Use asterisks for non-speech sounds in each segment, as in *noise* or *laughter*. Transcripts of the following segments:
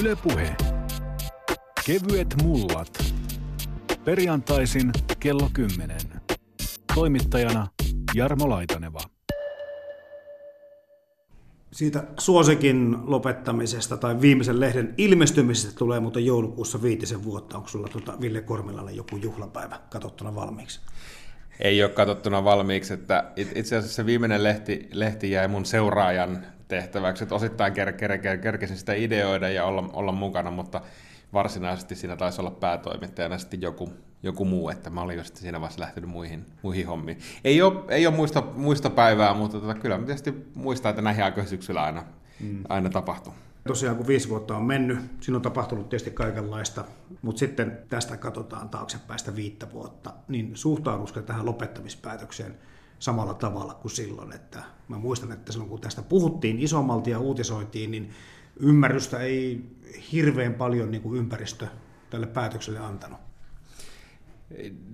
Ylepuhe. Kevyet mullat. Perjantaisin kello 10. Toimittajana Jarmo Laitaneva. Siitä suosikin lopettamisesta tai viimeisen lehden ilmestymisestä tulee muuten joulukuussa viitisen vuotta. Onko sulla tuota Ville Kormilalle joku juhlapäivä katsottuna valmiiksi? Ei ole katsottuna valmiiksi. Että itse asiassa se viimeinen lehti, lehti jäi mun seuraajan tehtäväksi, että osittain ker, ker, ker, kerkesin sitä ideoida ja olla, olla mukana, mutta varsinaisesti siinä taisi olla päätoimittajana sitten joku, joku muu, että mä olin jo sitten siinä vaiheessa lähtenyt muihin, muihin hommiin. Ei ole, ei ole muista, muista päivää, mutta tota, kyllä mä tietysti muistan, että näihin aikoihin syksyllä aina, mm. aina tapahtuu. Tosiaan kun viisi vuotta on mennyt, siinä on tapahtunut tietysti kaikenlaista, mutta sitten tästä katsotaan taaksepäistä viittä vuotta, niin suhtaudutko tähän lopettamispäätökseen samalla tavalla kuin silloin, että mä muistan, että silloin kun tästä puhuttiin isommalti ja uutisoitiin, niin ymmärrystä ei hirveän paljon niin kuin ympäristö tälle päätökselle antanut.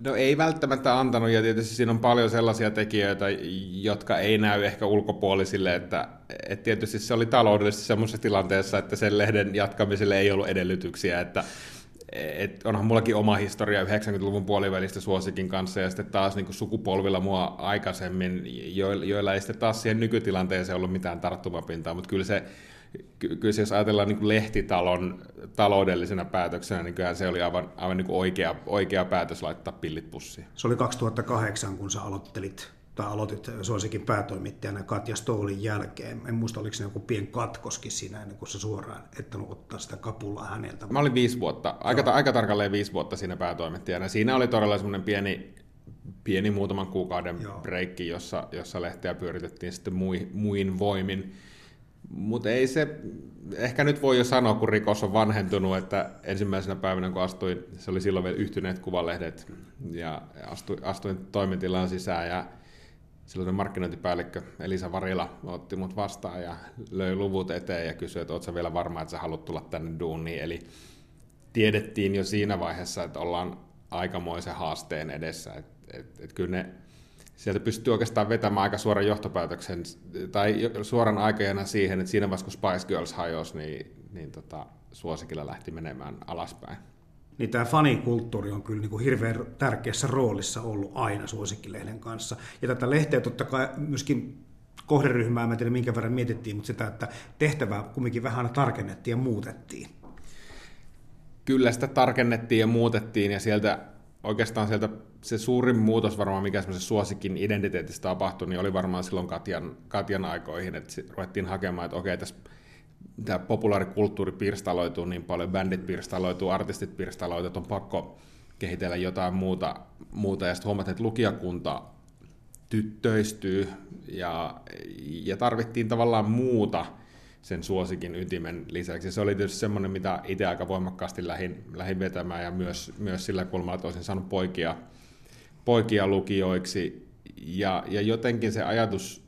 No ei välttämättä antanut, ja tietysti siinä on paljon sellaisia tekijöitä, jotka ei näy ehkä ulkopuolisille, että, että tietysti se oli taloudellisesti semmoisessa tilanteessa, että sen lehden jatkamiselle ei ollut edellytyksiä, että et onhan mullakin oma historia 90-luvun puolivälistä suosikin kanssa, ja sitten taas niin sukupolvilla mua aikaisemmin, joilla ei sitten taas siihen nykytilanteeseen ollut mitään tarttumapintaa, mutta kyllä se kyllä se, jos ajatellaan niin lehtitalon taloudellisena päätöksenä, niin kyllä se oli aivan, aivan niin oikea, oikea päätös laittaa pillit pussiin. Se oli 2008, kun sä aloittelit tai aloitit suosikin päätoimittajana Katja Stoolin jälkeen. En muista, oliko se joku pien katkoskin siinä ennen kuin sä suoraan ettanut ottaa sitä kapulaa häneltä. Mä olin viisi vuotta, aika, aika tarkalleen viisi vuotta siinä päätoimittajana. Siinä oli todella semmoinen pieni, pieni muutaman kuukauden breikki, jossa, jossa lehteä pyöritettiin sitten muin, muin voimin. Mutta ei se, ehkä nyt voi jo sanoa, kun rikos on vanhentunut, että ensimmäisenä päivänä kun astuin, se oli silloin vielä yhtyneet kuvalehdet, ja astuin, astuin toimitilaan sisään, ja silloin markkinointipäällikkö Elisa Varila otti mut vastaan ja löi luvut eteen ja kysyi, että oletko vielä varma, että sä haluat tulla tänne duuniin. Eli tiedettiin jo siinä vaiheessa, että ollaan aikamoisen haasteen edessä. Että et, et kyllä ne sieltä pystyy oikeastaan vetämään aika suoran johtopäätöksen, tai suoran aikajana siihen, että siinä vaiheessa kun Spice Girls hajosi, niin, niin tota, suosikilla lähti menemään alaspäin. Niin tämä fanikulttuuri on kyllä niin kuin hirveän tärkeässä roolissa ollut aina suosikkilehden kanssa. Ja tätä lehteä totta kai myöskin kohderyhmää, mä en tiedä minkä verran mietittiin, mutta sitä, että tehtävää kumminkin vähän tarkennettiin ja muutettiin. Kyllä sitä tarkennettiin ja muutettiin ja sieltä oikeastaan sieltä se suurin muutos varmaan, mikä semmoisen suosikin identiteetistä tapahtui, niin oli varmaan silloin Katjan, Katjan aikoihin, että ruvettiin hakemaan, että okei, tässä tämä populaarikulttuuri pirstaloituu niin paljon, bändit pirstaloituu, artistit pirstaloituu, että on pakko kehitellä jotain muuta, muuta ja sitten huomattiin, että lukijakunta tyttöistyy ja, ja tarvittiin tavallaan muuta sen suosikin ytimen lisäksi. Se oli tietysti semmoinen, mitä itse aika voimakkaasti lähin, lähin vetämään ja myös, myös sillä kulmalla, että olisin saanut poikia, poikia lukijoiksi. Ja, ja jotenkin se ajatus,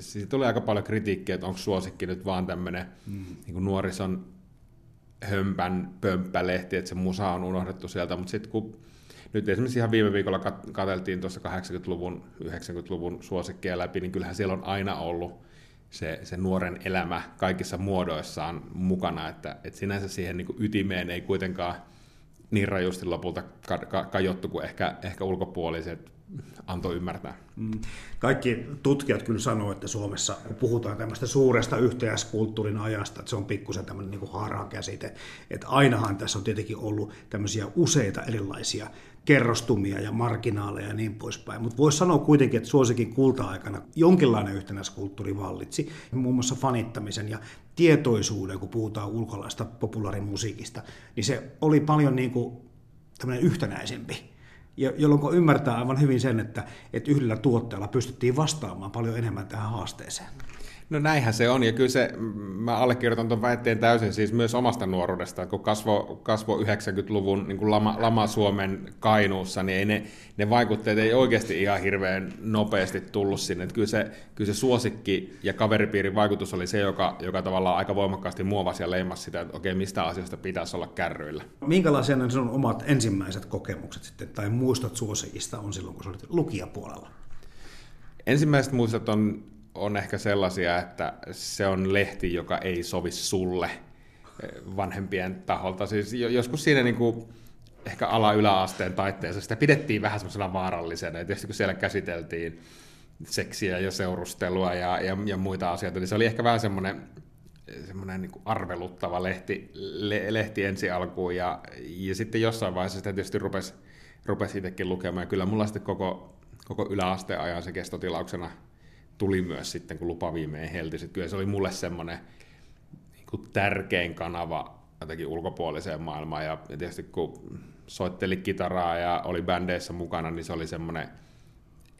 siitä tuli aika paljon kritiikkiä, että onko suosikki nyt vaan tämmöinen mm. niin nuorison hömpän pömppälehti, että se musa on unohdettu sieltä, mutta sitten kun nyt esimerkiksi ihan viime viikolla katseltiin tuossa 80-luvun, 90-luvun suosikkeja läpi, niin kyllähän siellä on aina ollut se, se nuoren elämä kaikissa muodoissaan mukana, että, että sinänsä siihen niin kuin ytimeen ei kuitenkaan niin rajusti lopulta kajottu kuin ehkä, ehkä ulkopuoliset antoi ymmärtää. Mm. Kaikki tutkijat kyllä sanoo, että Suomessa puhutaan tämmöistä suuresta yhteiskulttuurin ajasta, että se on pikkusen tämmöinen niin käsite, että ainahan tässä on tietenkin ollut tämmöisiä useita erilaisia kerrostumia ja marginaaleja ja niin poispäin. Mutta voisi sanoa kuitenkin, että suosikin kulta-aikana jonkinlainen yhtenäiskulttuuri vallitsi, muun muassa fanittamisen ja tietoisuuden, kun puhutaan ulkolaista populaarimusiikista, niin se oli paljon niin kuin tämmöinen yhtenäisempi jolloin ymmärtää aivan hyvin sen, että, että yhdellä tuotteella pystyttiin vastaamaan paljon enemmän tähän haasteeseen. No näinhän se on, ja kyllä se, mä allekirjoitan tuon väitteen täysin siis myös omasta nuoruudesta, kun kasvo, kasvo 90-luvun niin kuin lama, lama Suomen Kainuussa, niin ei ne, ne vaikutteet ei oikeasti ihan hirveän nopeasti tullut sinne. Että kyllä, se, kyllä se suosikki ja kaveripiirin vaikutus oli se, joka, joka tavallaan aika voimakkaasti muovasi ja leimasi sitä, että okei, mistä asioista pitäisi olla kärryillä. Minkälaisia ne sun omat ensimmäiset kokemukset sitten, tai muistot suosikista on silloin, kun sä olit lukijapuolella? Ensimmäiset muistot on on ehkä sellaisia, että se on lehti, joka ei sovi sulle. vanhempien taholta. Siis joskus siinä niin kuin, ehkä ala-yläasteen taitteessa sitä pidettiin vähän semmoisena vaarallisena. Ja tietysti kun siellä käsiteltiin seksiä ja seurustelua ja, ja, ja muita asioita, niin se oli ehkä vähän semmoinen semmoinen niin arveluttava lehti, le, lehti ensi alkuun, ja, ja sitten jossain vaiheessa sitä tietysti rupesi, rupesi itsekin lukemaan, ja kyllä mulla sitten koko, koko yläasteen ajan se kestotilauksena tuli myös sitten, kun lupa viimein helti. Sitten kyllä se oli mulle semmoinen niin tärkein kanava jotenkin ulkopuoliseen maailmaan, ja, tietysti kun soitteli kitaraa ja oli bändeissä mukana, niin se oli semmoinen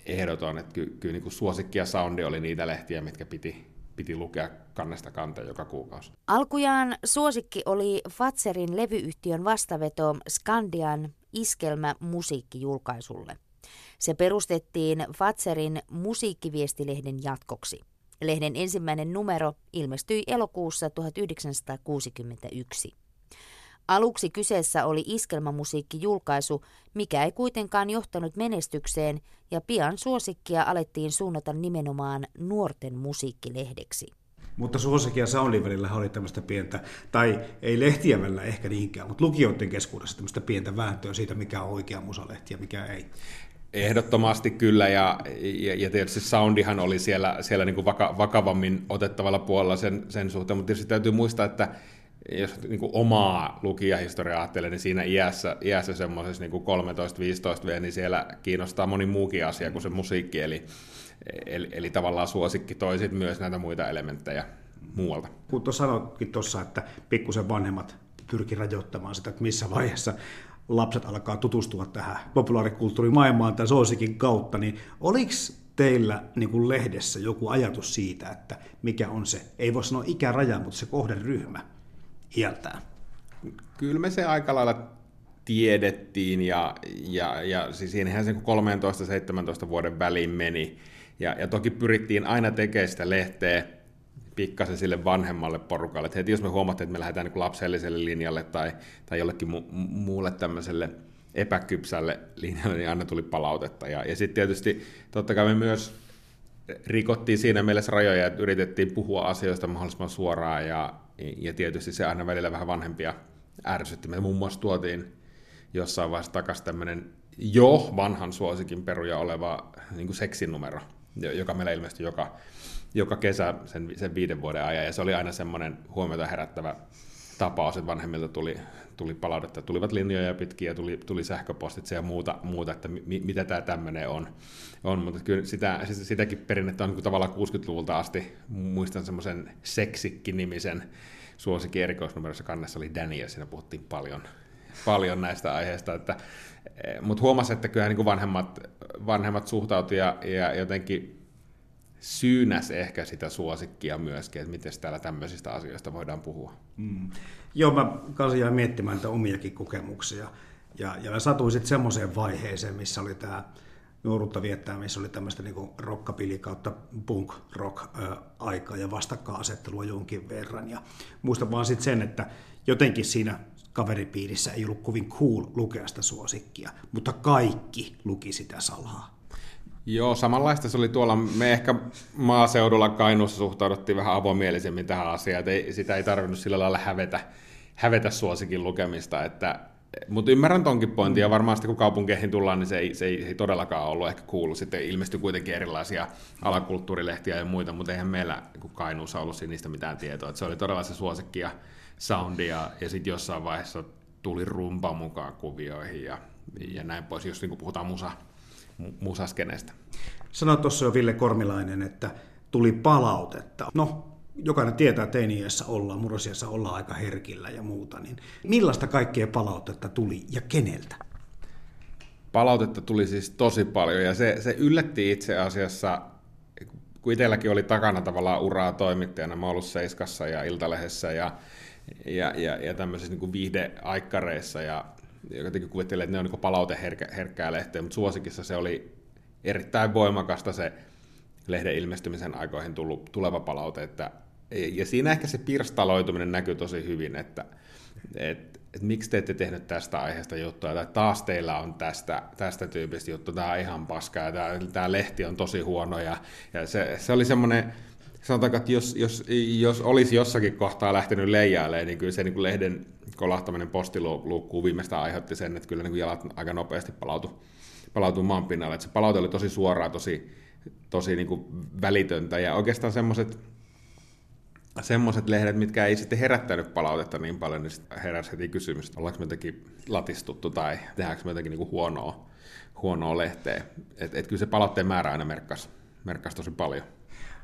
ehdoton, että ky, kyllä niin suosikki ja soundi oli niitä lehtiä, mitkä piti, piti lukea kannesta kanteen joka kuukausi. Alkujaan suosikki oli Fatserin levyyhtiön vastaveto Skandian iskelmä musiikkijulkaisulle. Se perustettiin Fatserin musiikkiviestilehden jatkoksi. Lehden ensimmäinen numero ilmestyi elokuussa 1961. Aluksi kyseessä oli iskelmamusiikkijulkaisu, mikä ei kuitenkaan johtanut menestykseen, ja pian suosikkia alettiin suunnata nimenomaan nuorten musiikkilehdeksi. Mutta suosikki ja soundin välillä oli tämmöistä pientä, tai ei lehtien välillä ehkä niinkään, mutta lukijoiden keskuudessa tämmöistä pientä vääntöä siitä, mikä on oikea musalehti ja mikä ei. Ehdottomasti kyllä, ja, ja, ja tietysti soundihan oli siellä, siellä niin kuin vaka, vakavammin otettavalla puolella sen, sen suhteen, mutta tietysti täytyy muistaa, että jos niin kuin omaa lukijahistoriaa ajattelee, niin siinä iässä, iässä semmoisessa niin 13-15 vielä, niin siellä kiinnostaa moni muukin asia kuin se musiikki, eli, eli, eli tavallaan suosikki toisit myös näitä muita elementtejä muualta. Kun tuossa sanoitkin tuossa, että pikkusen vanhemmat pyrki rajoittamaan sitä, että missä vaiheessa lapset alkaa tutustua tähän populaarikulttuurimaailmaan tämän suosikin kautta, niin oliko teillä niin kuin lehdessä joku ajatus siitä, että mikä on se, ei voi sanoa ikäraja, mutta se kohderyhmä, iältään? Kyllä me se aika lailla tiedettiin ja, ja, ja siis siinähän se 13-17 vuoden väliin meni. Ja, ja toki pyrittiin aina tekemään sitä lehteä pikkasen sille vanhemmalle porukalle. Että heti jos me huomattiin, että me lähdetään niin lapselliselle linjalle tai, tai jollekin mu- muulle tämmöiselle epäkypsälle linjalle, niin aina tuli palautetta. Ja, ja sitten tietysti totta kai me myös rikottiin siinä mielessä rajoja, että yritettiin puhua asioista mahdollisimman suoraan ja, ja tietysti se aina välillä vähän vanhempia ärsytti. Me muun muassa tuotiin jossain vaiheessa takaisin tämmöinen jo vanhan suosikin peruja oleva niin seksinumero, joka meillä ilmestyi joka, joka kesä sen, sen viiden vuoden ajan, ja se oli aina semmoinen huomiota herättävä tapaus, että vanhemmilta tuli, tuli palautetta, tulivat linjoja pitkiä, tuli, tuli sähköpostitse ja muuta, muuta että mi, mitä tämä tämmöinen on. on. Mutta kyllä sitä, sitäkin perinnettä on niin tavallaan 60-luvulta asti. Muistan semmoisen Seksikki-nimisen suosikin erikoisnumerossa kannessa oli Danny, ja siinä puhuttiin paljon, paljon näistä aiheista. Että, eh, mutta huomasi, että kyllä niin vanhemmat, vanhemmat suhtautuivat ja, ja jotenkin syynäs ehkä sitä suosikkia myöskin, että miten täällä tämmöisistä asioista voidaan puhua. Mm. Joo, mä kanssa jäin miettimään näitä omiakin kokemuksia. Ja, ja mä satuin sitten semmoiseen vaiheeseen, missä oli tämä nuoruutta viettää, missä oli tämmöistä niin rockapili kautta punk rock aikaa ja vastakkainasettelua jonkin verran. Ja muistan vaan sitten sen, että jotenkin siinä kaveripiirissä ei ollut kovin cool lukea sitä suosikkia, mutta kaikki luki sitä salaa. Joo, samanlaista se oli tuolla. Me ehkä maaseudulla Kainuussa suhtauduttiin vähän avomielisemmin tähän asiaan, että ei, sitä ei tarvinnut sillä lailla hävetä, hävetä suosikin lukemista, että mutta ymmärrän tonkin pointin, ja varmasti kun kaupunkeihin tullaan, niin se ei, se ei, se ei todellakaan ollut ehkä kuulu. Sitten ilmestyi kuitenkin erilaisia alakulttuurilehtiä ja muita, mutta eihän meillä niin Kainuussa ollut niistä mitään tietoa. Että se oli todella se suosikki ja soundi, ja, ja sitten jossain vaiheessa tuli rumpa mukaan kuvioihin ja, ja näin pois, jos niin puhutaan musa, musaskenestä. Sanoit tuossa jo Ville Kormilainen, että tuli palautetta. No, jokainen tietää, että teiniässä ollaan, murrosiassa ollaan aika herkillä ja muuta, niin millaista kaikkea palautetta tuli ja keneltä? Palautetta tuli siis tosi paljon ja se, se yllätti itse asiassa, kun itselläkin oli takana tavallaan uraa toimittajana, mä ollut Seiskassa ja Iltalehdessä ja, ja, ja, ja tämmöisissä niin viihdeaikkareissa ja jotenkin kuvittelee, että ne on niin palauteherkkää lehteä, mutta suosikissa se oli erittäin voimakasta se lehden ilmestymisen aikoihin tullut, tuleva palaute, että, ja siinä ehkä se pirstaloituminen näkyy tosi hyvin, että et, et miksi te ette tehnyt tästä aiheesta juttua, tai taas teillä on tästä, tästä tyypistä juttu, tämä on ihan paskaa, tämä lehti on tosi huono, ja, ja se, se oli semmoinen, sanotaanko, että jos, jos, jos olisi jossakin kohtaa lähtenyt leijailemaan, niin kyllä se niin kuin lehden kolahtaminen postiluukkuun viimeistään aiheutti sen, että kyllä niin kuin jalat aika nopeasti palautui, palautui maan pinnalle. Että se palaute oli tosi suoraa, tosi, tosi niin kuin välitöntä ja oikeastaan semmoiset semmoiset lehdet, mitkä ei sitten herättänyt palautetta niin paljon, niin heräsi heti kysymys, ollaanko me jotenkin latistuttu tai tehdäänkö me jotenkin niin huonoa, huonoa lehteä. Et, et kyllä se palautteen määrä aina merkkasi, merkkasi tosi paljon.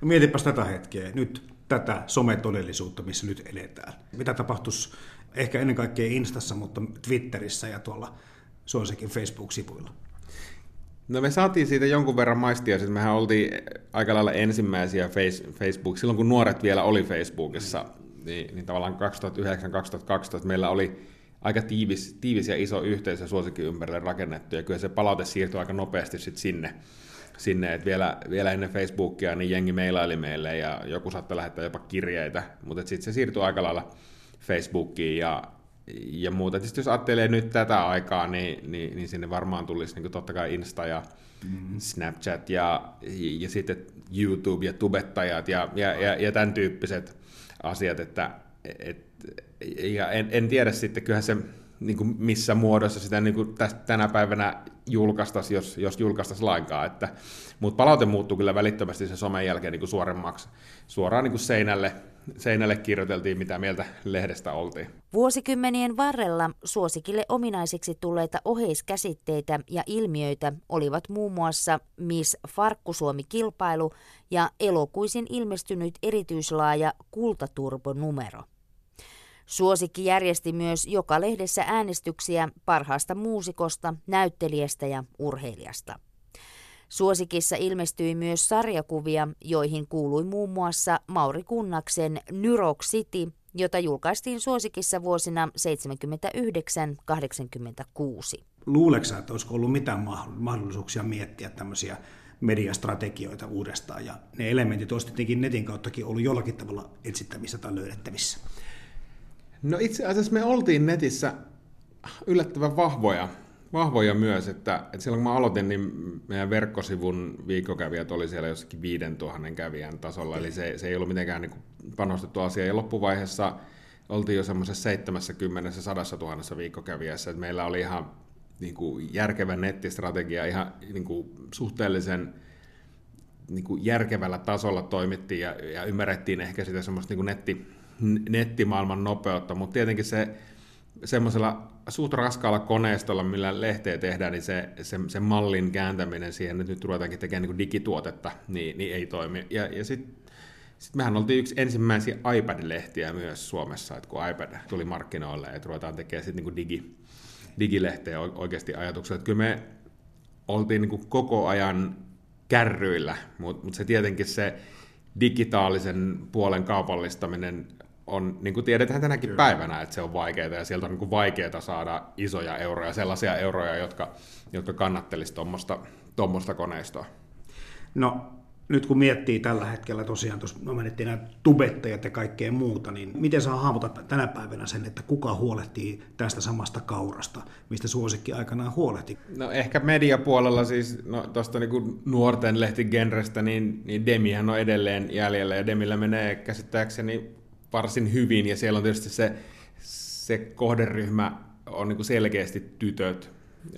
No mietipäs tätä hetkeä, nyt tätä sometodellisuutta, missä nyt eletään. Mitä tapahtuisi ehkä ennen kaikkea Instassa, mutta Twitterissä ja tuolla suosikin Facebook-sivuilla? No me saatiin siitä jonkun verran maistia, siis mehän oltiin aika lailla ensimmäisiä Facebook, silloin kun nuoret vielä oli Facebookissa, niin, niin tavallaan 2009-2012 meillä oli aika tiivis, tiivis ja iso yhteisö suosikin ympärille rakennettu, ja kyllä se palaute siirtyi aika nopeasti sitten sinne, sinne että vielä, vielä ennen Facebookia niin jengi mailaili meille, ja joku saattoi lähettää jopa kirjeitä, mutta sitten se siirtyi aika lailla Facebookiin, ja, ja muuta. Tietysti jos ajattelee nyt tätä aikaa, niin, niin, niin sinne varmaan tulisi niin totta kai Insta ja mm-hmm. Snapchat ja, ja sitten YouTube ja tubettajat ja, ja, ja, ja tämän tyyppiset asiat, että et, ja en, en tiedä sitten, kyllähän se niin kuin missä muodossa sitä niin kuin tänä päivänä julkaistaisi, jos, jos julkaistaisi lainkaan. Että, mutta palaute muuttuu kyllä välittömästi sen somen jälkeen niin kuin suoremmaksi. Suoraan niin kuin seinälle, seinälle kirjoiteltiin, mitä mieltä lehdestä oltiin. Vuosikymmenien varrella suosikille ominaisiksi tulleita oheiskäsitteitä ja ilmiöitä olivat muun muassa Miss Farkkusuomi-kilpailu ja elokuisin ilmestynyt erityislaaja Kultaturbo-numero. Suosikki järjesti myös joka lehdessä äänestyksiä parhaasta muusikosta, näyttelijästä ja urheilijasta. Suosikissa ilmestyi myös sarjakuvia, joihin kuului muun muassa Mauri Kunnaksen Nyrok City, jota julkaistiin Suosikissa vuosina 79-86. Luuleeko että olisiko ollut mitään mahdollisuuksia miettiä tämmöisiä mediastrategioita uudestaan, ja ne elementit olisi tietenkin netin kauttakin ollut jollakin tavalla etsittävissä tai löydettävissä? No itse asiassa me oltiin netissä yllättävän vahvoja, vahvoja myös, että, että silloin kun mä aloitin, niin meidän verkkosivun viikkokävijät oli siellä jossakin 5000 kävijän tasolla, eli se, se ei ollut mitenkään niin panostettu asia, ja loppuvaiheessa oltiin jo semmoisessa 70 100 000 viikkokävijässä, että meillä oli ihan niin kuin järkevä nettistrategia, ihan niin kuin suhteellisen niin kuin järkevällä tasolla toimittiin ja, ja ymmärrettiin ehkä sitä semmoista niin kuin netti, nettimaailman nopeutta, mutta tietenkin se semmoisella suht raskaalla koneistolla, millä lehteä tehdään, niin se, se, se mallin kääntäminen siihen, että nyt ruvetaankin tekemään niin digituotetta, niin, niin ei toimi. Ja, ja sitten sit mehän oltiin yksi ensimmäisiä iPad-lehtiä myös Suomessa, että kun iPad tuli markkinoille, että ruvetaan tekemään sitten niin digi, digilehteä oikeasti ajatuksella. Että kyllä me oltiin niin koko ajan kärryillä, mutta mut se tietenkin se digitaalisen puolen kaupallistaminen on, niin kuin tiedetään tänäkin Kyllä. päivänä, että se on vaikeaa ja sieltä on niin vaikeaa saada isoja euroja, sellaisia euroja, jotka, jotka kannattelisi tuommoista koneistoa. No nyt kun miettii tällä hetkellä tosiaan, tuossa no menettiin nämä tubettajat ja kaikkea muuta, niin miten saa hahmota tänä päivänä sen, että kuka huolehtii tästä samasta kaurasta, mistä suosikki aikanaan huolehti? No ehkä mediapuolella siis, no tuosta niin nuorten lehtigenrestä, niin, niin Demihän on edelleen jäljellä ja Demillä menee käsittääkseni varsin hyvin ja siellä on tietysti se, se kohderyhmä on niin kuin selkeästi tytöt.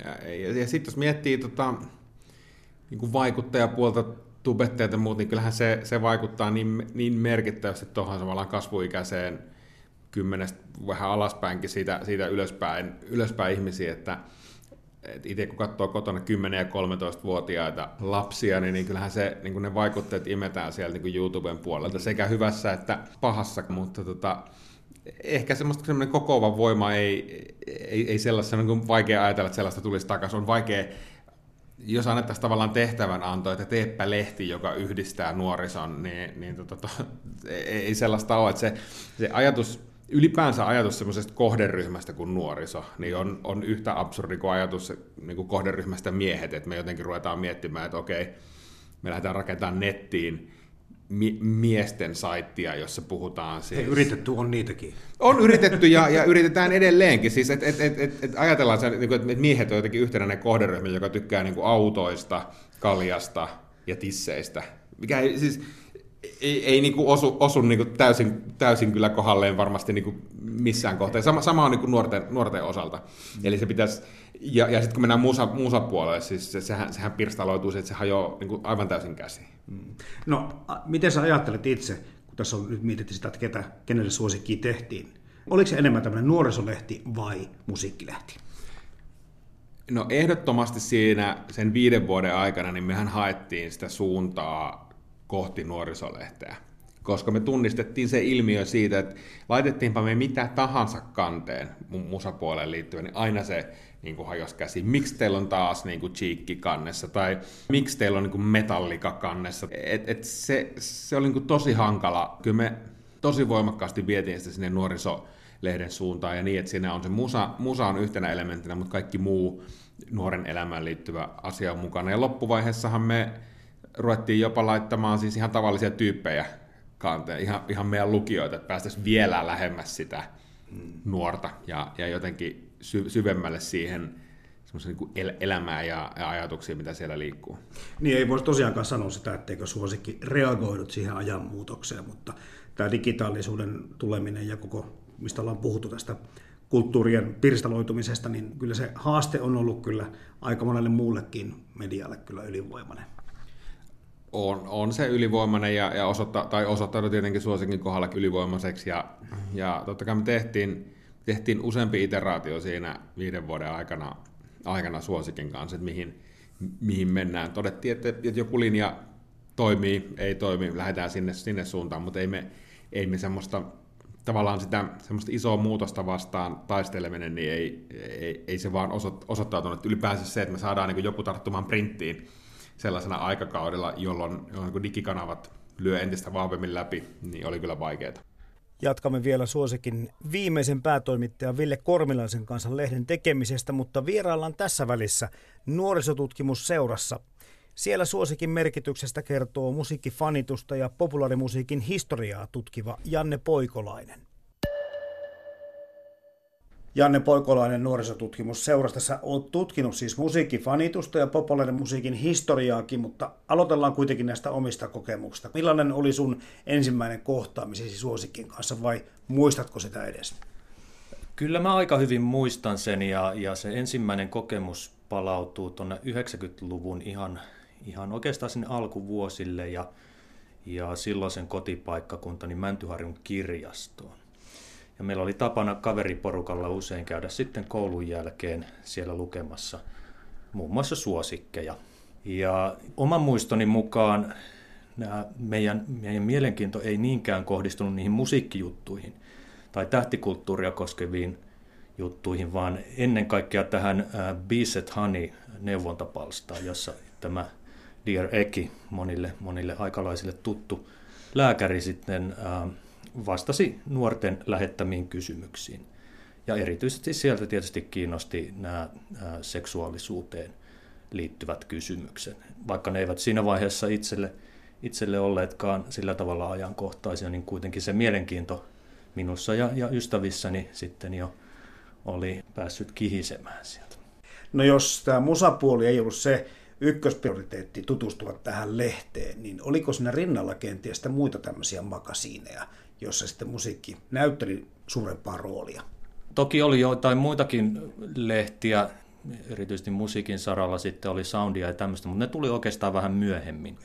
Ja, ja, ja sitten jos miettii tota, niin kuin vaikuttajapuolta, tubettajat ja muut, niin kyllähän se, se vaikuttaa niin, niin merkittävästi tuohon samalla kasvuikäiseen kymmenestä vähän alaspäinkin siitä, siitä ylöspäin, ylöspäin ihmisiä, että et itse kun katsoo kotona 10- ja 13-vuotiaita lapsia, niin, niin kyllähän se, niin ne vaikutteet imetään sieltä niin YouTuben puolelta sekä hyvässä että pahassa, mutta tota, ehkä semmoista semmoinen kokoava voima ei, ei, ei sellaista, niin vaikea ajatella, että sellaista tulisi takaisin. On vaikea jos annettaisiin tavallaan tehtävän anto, että teepä lehti, joka yhdistää nuorison, niin, niin tota, to, ei sellaista ole. Että se, se ajatus, ylipäänsä ajatus semmoisesta kohderyhmästä kuin nuoriso, niin on, on yhtä absurdi kuin ajatus niin kuin kohderyhmästä miehet, että me jotenkin ruvetaan miettimään, että okei, me lähdetään rakentamaan nettiin mi- miesten saittia, jossa puhutaan siis... Hei, yritetty on niitäkin. On yritetty ja, ja yritetään edelleenkin. Siis et, et, et, et, et ajatellaan, se, niin että miehet on jotenkin yhtenäinen kohderyhmä, joka tykkää niin kuin autoista, kaljasta ja tisseistä. Mikä ei, siis, ei, ei niin kuin osu, osu niin kuin täysin, täysin kyllä kohdalleen varmasti niin kuin missään kohtaa. Sama, sama on niin kuin nuorten, nuorten osalta. Eli se pitäisi, ja, ja sitten kun mennään musa, musapuolelle, siis se, sehän, sehän pirstaloituu, että se hajoaa niin kuin aivan täysin käsi. Mm. No, miten sä ajattelet itse, kun tässä on nyt mietitty sitä, että ketä, kenelle suosikki tehtiin, oliko se enemmän tämmöinen nuorisolehti vai musiikkilehti? No ehdottomasti siinä sen viiden vuoden aikana, niin mehän haettiin sitä suuntaa kohti nuorisolehteä. Koska me tunnistettiin se ilmiö siitä, että laitettiinpa me mitä tahansa kanteen musapuoleen liittyen, niin aina se niin kuin hajos käsi. Miksi teillä on taas niin kuin cheekki kannessa, tai miksi teillä on niin kuin metallika kannessa. Et, et se, se oli niin kuin tosi hankala. Kyllä me tosi voimakkaasti vietiin sitä sinne nuorisolehden suuntaan, ja niin, että siinä on se musa, musa on yhtenä elementtinä, mutta kaikki muu nuoren elämään liittyvä asia on mukana. Ja loppuvaiheessahan me ruvettiin jopa laittamaan siis ihan tavallisia tyyppejä kanteen, ihan, ihan meidän lukijoita, että päästäisiin vielä lähemmäs sitä nuorta ja, ja jotenkin sy, syvemmälle siihen niin kuin el- elämää ja, ja ajatuksia, mitä siellä liikkuu. Niin ei voisi tosiaankaan sanoa sitä, etteikö suosikki reagoidut siihen ajanmuutokseen, mutta tämä digitaalisuuden tuleminen ja koko, mistä ollaan puhuttu tästä kulttuurien pirstaloitumisesta, niin kyllä se haaste on ollut kyllä aika monelle muullekin medialle kyllä ylivoimainen on, on se ylivoimainen ja, ja osoitta, tai osoittanut tietenkin suosikin kohdalla ylivoimaiseksi. Ja, ja totta kai me tehtiin, tehtiin useampi iteraatio siinä viiden vuoden aikana, aikana suosikin kanssa, että mihin, mihin mennään. Todettiin, että, että joku linja toimii, ei toimi, lähdetään sinne, sinne suuntaan, mutta ei me, ei me semmoista tavallaan sitä semmoista isoa muutosta vastaan taisteleminen, niin ei, ei, ei se vaan osoittautunut. Ylipäänsä se, että me saadaan niin joku tarttumaan printtiin, sellaisena aikakaudella, jolloin, jolloin digikanavat lyö entistä vahvemmin läpi, niin oli kyllä vaikeaa. Jatkamme vielä suosikin viimeisen päätoimittajan Ville Kormilaisen kanssa lehden tekemisestä, mutta vieraillaan tässä välissä nuorisotutkimusseurassa. Siellä suosikin merkityksestä kertoo musiikkifanitusta ja populaarimusiikin historiaa tutkiva Janne Poikolainen. Janne Poikolainen nuorisotutkimus seurasta. olet tutkinut siis musiikkifanitusta ja musiikin historiaakin, mutta aloitellaan kuitenkin näistä omista kokemuksista. Millainen oli sun ensimmäinen kohtaamisesi suosikin kanssa vai muistatko sitä edes? Kyllä mä aika hyvin muistan sen ja, ja se ensimmäinen kokemus palautuu tuonne 90-luvun ihan, ihan oikeastaan sinne alkuvuosille ja, ja silloisen kotipaikkakuntani Mäntyharjun kirjastoon. Ja meillä oli tapana kaveriporukalla usein käydä sitten koulun jälkeen siellä lukemassa muun muassa suosikkeja. Ja oman muistoni mukaan nämä meidän, meidän mielenkiinto ei niinkään kohdistunut niihin musiikkijuttuihin tai tähtikulttuuria koskeviin juttuihin, vaan ennen kaikkea tähän Beast Honey neuvontapalstaan, jossa tämä Dear Eki, monille, monille aikalaisille tuttu lääkäri sitten vastasi nuorten lähettämiin kysymyksiin. Ja erityisesti sieltä tietysti kiinnosti nämä seksuaalisuuteen liittyvät kysymykset. Vaikka ne eivät siinä vaiheessa itselle, itselle olleetkaan sillä tavalla ajankohtaisia, niin kuitenkin se mielenkiinto minussa ja, ja ystävissäni sitten jo oli päässyt kihisemään sieltä. No jos tämä musapuoli ei ollut se ykkösprioriteetti tutustuvat tähän lehteen, niin oliko siinä rinnalla kenties muita tämmöisiä makasiineja, jossa sitten musiikki näytteli suurempaa roolia. Toki oli joitain muitakin lehtiä, erityisesti musiikin saralla sitten oli soundia ja tämmöistä, mutta ne tuli oikeastaan vähän myöhemmin.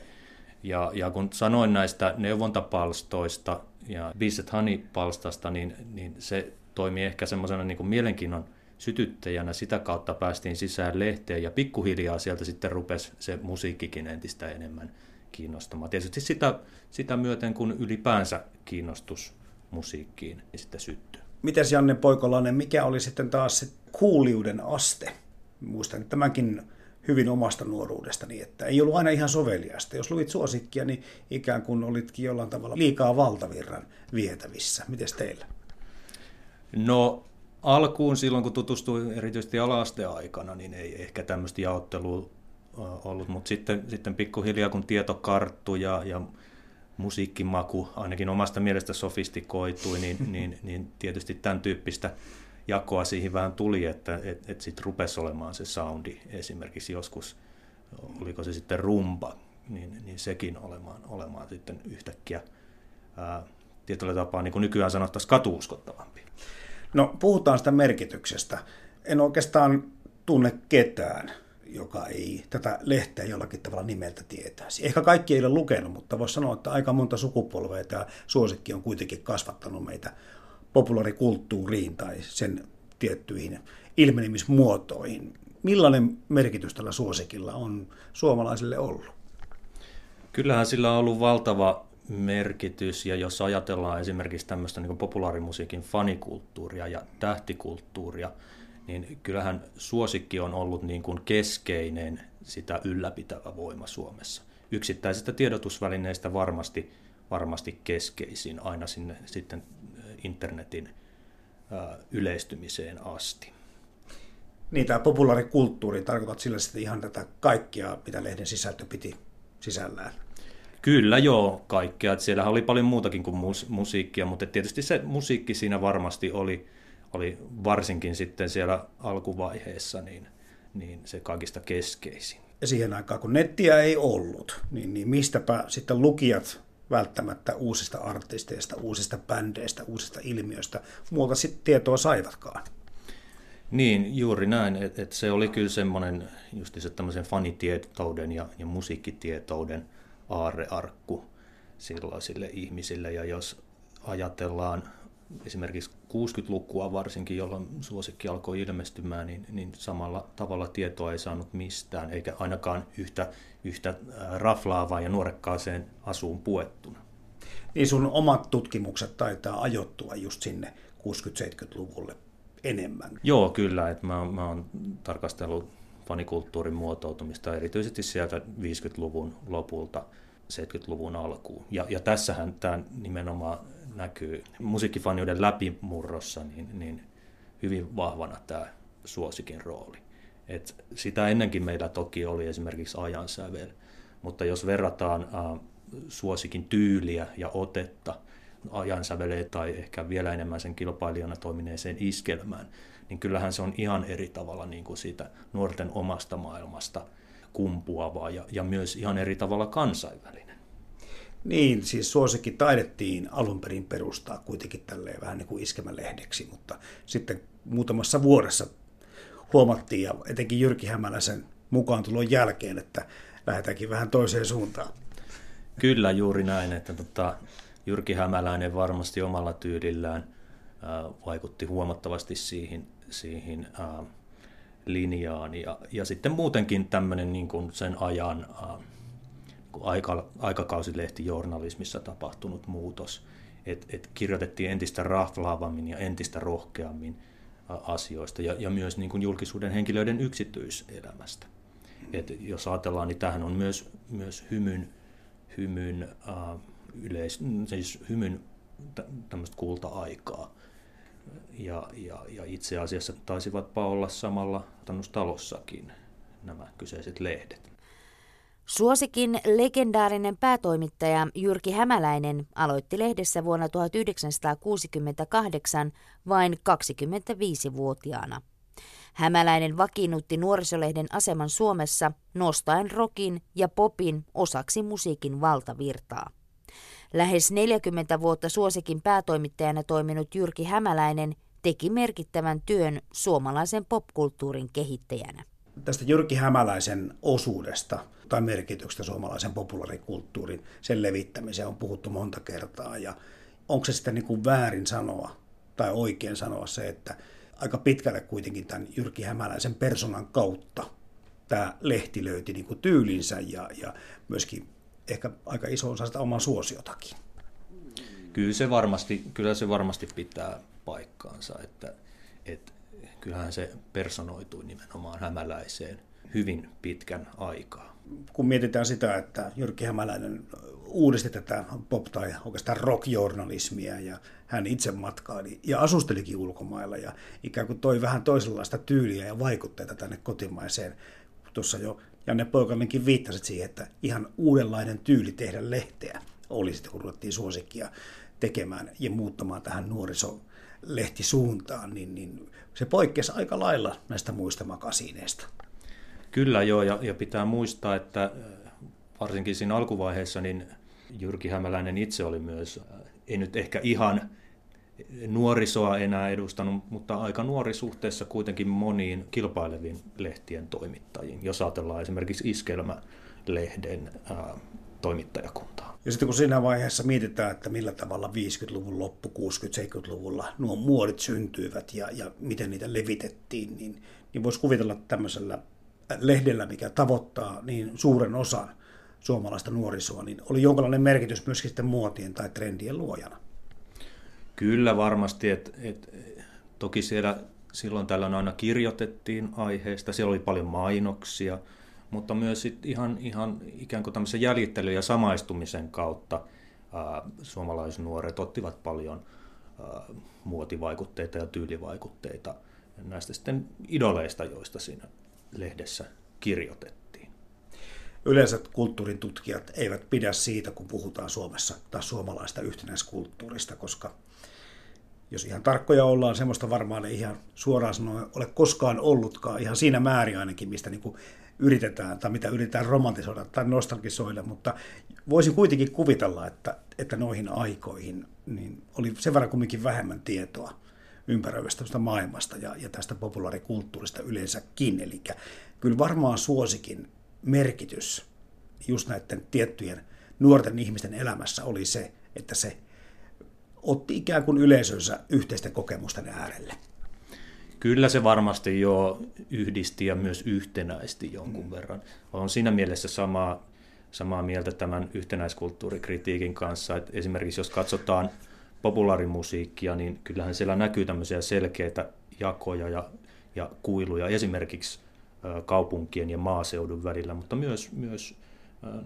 Ja, ja kun sanoin näistä neuvontapalstoista ja Beast Honey-palstasta, niin, niin se toimi ehkä semmoisena niin mielenkiinnon sytyttäjänä. Sitä kautta päästiin sisään lehteen ja pikkuhiljaa sieltä sitten rupesi se musiikkikin entistä enemmän kiinnostamaan. Tietysti sitä, sitä myöten, kun ylipäänsä kiinnostus musiikkiin niin sitten syttyy. Mites Janne Poikolainen, mikä oli sitten taas se kuuliuden aste? Muistan tämänkin hyvin omasta nuoruudestani, että ei ollut aina ihan soveliasta. Jos luit suosikkia, niin ikään kuin olitkin jollain tavalla liikaa valtavirran vietävissä. Mites teillä? No alkuun silloin, kun tutustui erityisesti aikana, niin ei ehkä tämmöistä jaottelua ollut, mutta sitten, sitten pikkuhiljaa kun tieto karttui ja, ja musiikkimaku ainakin omasta mielestä sofistikoitui, niin, *laughs* niin, niin tietysti tämän tyyppistä jakoa siihen vähän tuli, että et, et sitten rupesi olemaan se soundi esimerkiksi joskus, oliko se sitten rumba, niin, niin sekin olemaan, olemaan sitten yhtäkkiä ää, tietyllä tapaa, niin kuin nykyään sanottaisiin, katuuskottavampi. No puhutaan sitä merkityksestä. En oikeastaan tunne ketään, joka ei tätä lehteä jollakin tavalla nimeltä tietäisi. Ehkä kaikki ei ole lukenut, mutta voisi sanoa, että aika monta sukupolvea tämä suosikki on kuitenkin kasvattanut meitä populaarikulttuuriin tai sen tiettyihin ilmenemismuotoihin. Millainen merkitys tällä suosikilla on suomalaisille ollut? Kyllähän sillä on ollut valtava merkitys, ja jos ajatellaan esimerkiksi tämmöistä niin populaarimusiikin fanikulttuuria ja tähtikulttuuria, niin kyllähän suosikki on ollut niin kuin keskeinen sitä ylläpitävä voima Suomessa. Yksittäisistä tiedotusvälineistä varmasti, varmasti keskeisin aina sinne sitten internetin yleistymiseen asti. Niin, tämä populaarikulttuuri, tarkoitat sillä sitten ihan tätä kaikkia, mitä lehden sisältö piti sisällään? Kyllä joo, kaikkea. Siellä oli paljon muutakin kuin mus- musiikkia, mutta tietysti se musiikki siinä varmasti oli, oli varsinkin sitten siellä alkuvaiheessa niin, niin se kaikista keskeisin. Ja siihen aikaan, kun nettiä ei ollut, niin, niin mistäpä sitten lukijat välttämättä uusista artisteista, uusista bändeistä, uusista ilmiöistä muuta sitten tietoa saivatkaan? Niin, juuri näin. Että et se oli kyllä semmoinen just se tämmöisen fanitietouden ja, ja musiikkitietouden aarrearkku sellaisille ihmisille. Ja jos ajatellaan esimerkiksi 60-lukua varsinkin, jolloin suosikki alkoi ilmestymään, niin, niin samalla tavalla tietoa ei saanut mistään, eikä ainakaan yhtä, yhtä raflaavaa ja nuorekkaaseen asuun puettuna. Niin sun omat tutkimukset taitaa ajoittua just sinne 60-70-luvulle enemmän. Joo, kyllä. Että mä, mä oon tarkastellut fanikulttuurin muotoutumista erityisesti sieltä 50-luvun lopulta 70-luvun alkuun. Ja, ja tässähän tämä nimenomaan näkyy musiikkifaniuden läpimurrossa niin, niin hyvin vahvana tämä suosikin rooli. Et sitä ennenkin meillä toki oli esimerkiksi ajansävel, mutta jos verrataan äh, suosikin tyyliä ja otetta ajansäveleen tai ehkä vielä enemmän sen kilpailijana toimineeseen iskelmään, niin kyllähän se on ihan eri tavalla niin kuin siitä nuorten omasta maailmasta kumpuavaa ja, ja myös ihan eri tavalla kansainvälinen. Niin, siis suosikki taidettiin alun perin perustaa kuitenkin tälleen vähän niin kuin iskemälehdeksi, mutta sitten muutamassa vuodessa huomattiin, ja etenkin Jyrki Hämäläisen mukaan tulon jälkeen, että lähdetäänkin vähän toiseen suuntaan. Kyllä juuri näin, että tota, Jyrki Hämäläinen varmasti omalla tyylillään ää, vaikutti huomattavasti siihen, siihen ää, linjaan. Ja, ja sitten muutenkin tämmöinen niin sen ajan ää, aika, aikakausilehtijournalismissa tapahtunut muutos, että et kirjoitettiin entistä raflaavammin ja entistä rohkeammin asioista ja, ja myös niin kuin julkisuuden henkilöiden yksityiselämästä. Et jos ajatellaan, niin tähän on myös, myös hymyn, hymyn, äh, yleis, siis hymyn tämmöistä kulta-aikaa. Ja, ja, ja itse asiassa taisivat olla samalla talossakin nämä kyseiset lehdet. Suosikin legendaarinen päätoimittaja Jyrki Hämäläinen aloitti lehdessä vuonna 1968 vain 25-vuotiaana. Hämäläinen vakiinnutti nuorisolehden aseman Suomessa nostaen rokin ja popin osaksi musiikin valtavirtaa. Lähes 40 vuotta suosikin päätoimittajana toiminut Jyrki Hämäläinen teki merkittävän työn suomalaisen popkulttuurin kehittäjänä. Tästä Jyrki Hämäläisen osuudesta tai merkityksestä suomalaisen populaarikulttuurin, sen levittämiseen on puhuttu monta kertaa. Ja onko se sitten niin kuin väärin sanoa tai oikein sanoa se, että aika pitkälle kuitenkin tämän Jyrki Hämäläisen personan kautta tämä lehti löyti niin kuin tyylinsä ja, ja myöskin ehkä aika iso osa sitä omaa suosiotakin. Kyllä se varmasti, kyllä se varmasti pitää paikkaansa, että, että kyllähän se personoitui nimenomaan hämäläiseen hyvin pitkän aikaa. Kun mietitään sitä, että Jyrki Hämäläinen uudisti tätä pop- tai oikeastaan rock-journalismia ja hän itse matkaili ja asustelikin ulkomailla ja ikään kuin toi vähän toisenlaista tyyliä ja vaikutteita tänne kotimaiseen. Tuossa jo Janne Poikalinkin viittasit siihen, että ihan uudenlainen tyyli tehdä lehteä oli sitten, kun ruvettiin suosikkia tekemään ja muuttamaan tähän nuorisolehtisuuntaan, niin, niin se poikkesi aika lailla näistä muista makasiineista. Kyllä joo, ja, ja pitää muistaa, että varsinkin siinä alkuvaiheessa, niin Jyrki Hämäläinen itse oli myös, ei nyt ehkä ihan nuorisoa enää edustanut, mutta aika nuori suhteessa kuitenkin moniin kilpaileviin lehtien toimittajiin, jos ajatellaan esimerkiksi Iskelmä-lehden ää, toimittajakuntaa. Ja sitten kun siinä vaiheessa mietitään, että millä tavalla 50-luvun loppu, 60-70-luvulla nuo muodit syntyivät ja, ja miten niitä levitettiin, niin, niin voisi kuvitella tämmöisellä lehdellä, mikä tavoittaa niin suuren osan suomalaista nuorisoa, niin oli jonkinlainen merkitys myöskin sitten muotien tai trendien luojana. Kyllä varmasti, että et, toki siellä silloin tällöin aina kirjoitettiin aiheesta, siellä oli paljon mainoksia, mutta myös sit ihan, ihan ikään kuin tämmöisen jäljittelyn ja samaistumisen kautta ää, suomalaisnuoret ottivat paljon ää, muotivaikutteita ja tyylivaikutteita näistä sitten idoleista, joista siinä lehdessä kirjoitettiin. Yleensä kulttuurin tutkijat eivät pidä siitä, kun puhutaan Suomessa tai suomalaista yhtenäiskulttuurista, koska jos ihan tarkkoja ollaan, semmoista varmaan ei ihan suoraan sanoen ole koskaan ollutkaan, ihan siinä määrin ainakin, mistä niin kuin yritetään tai mitä yritetään romantisoida tai nostalgisoida, mutta voisin kuitenkin kuvitella, että, että noihin aikoihin niin oli sen verran kumminkin vähemmän tietoa ympäröivästä maailmasta ja, ja tästä populaarikulttuurista yleensäkin. Eli kyllä varmaan suosikin merkitys just näiden tiettyjen nuorten ihmisten elämässä oli se, että se otti ikään kuin yleisönsä yhteisten kokemusten äärelle. Kyllä se varmasti jo yhdisti ja myös yhtenäisti jonkun mm. verran. On siinä mielessä samaa, samaa mieltä tämän yhtenäiskulttuurikritiikin kanssa, että esimerkiksi jos katsotaan populaarimusiikkia, niin kyllähän siellä näkyy tämmöisiä selkeitä jakoja ja, ja kuiluja esimerkiksi kaupunkien ja maaseudun välillä, mutta myös, myös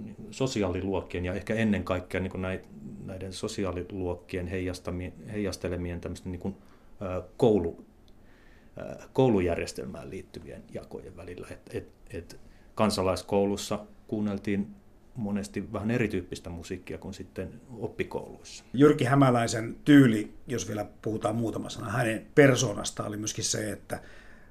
niin sosiaaliluokkien ja ehkä ennen kaikkea niin näiden sosiaaliluokkien heijastelemien niin kuin koulu, koulujärjestelmään liittyvien jakojen välillä. Et, et, et kansalaiskoulussa kuunneltiin monesti vähän erityyppistä musiikkia kuin sitten oppikouluissa. Jyrki Hämäläisen tyyli, jos vielä puhutaan muutama sana, hänen persoonasta oli myöskin se, että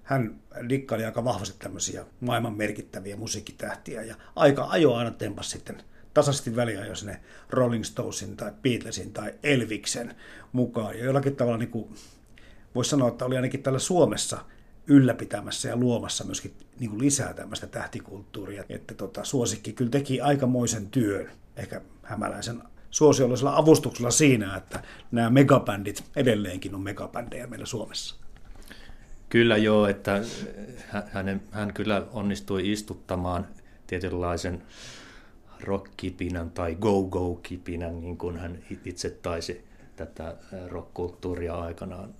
hän dikkaili aika vahvasti tämmöisiä maailman merkittäviä musiikkitähtiä ja aika ajoa aina tempas sitten tasaisesti väliä, jos ne Rolling Stonesin tai Beatlesin tai Elviksen mukaan. Ja jollakin tavalla niin kuin, voisi sanoa, että oli ainakin täällä Suomessa ylläpitämässä ja luomassa myöskin niin kuin lisää tämmöistä tähtikulttuuria. Että tota, suosikki kyllä teki aikamoisen työn, ehkä hämäläisen suosiollisella avustuksella siinä, että nämä megabändit edelleenkin on megabändejä meillä Suomessa. Kyllä joo, että hän, hän kyllä onnistui istuttamaan tietynlaisen rockkipinän tai go-go-kipinän, niin kuin hän itse taisi tätä rockkulttuuria aikanaan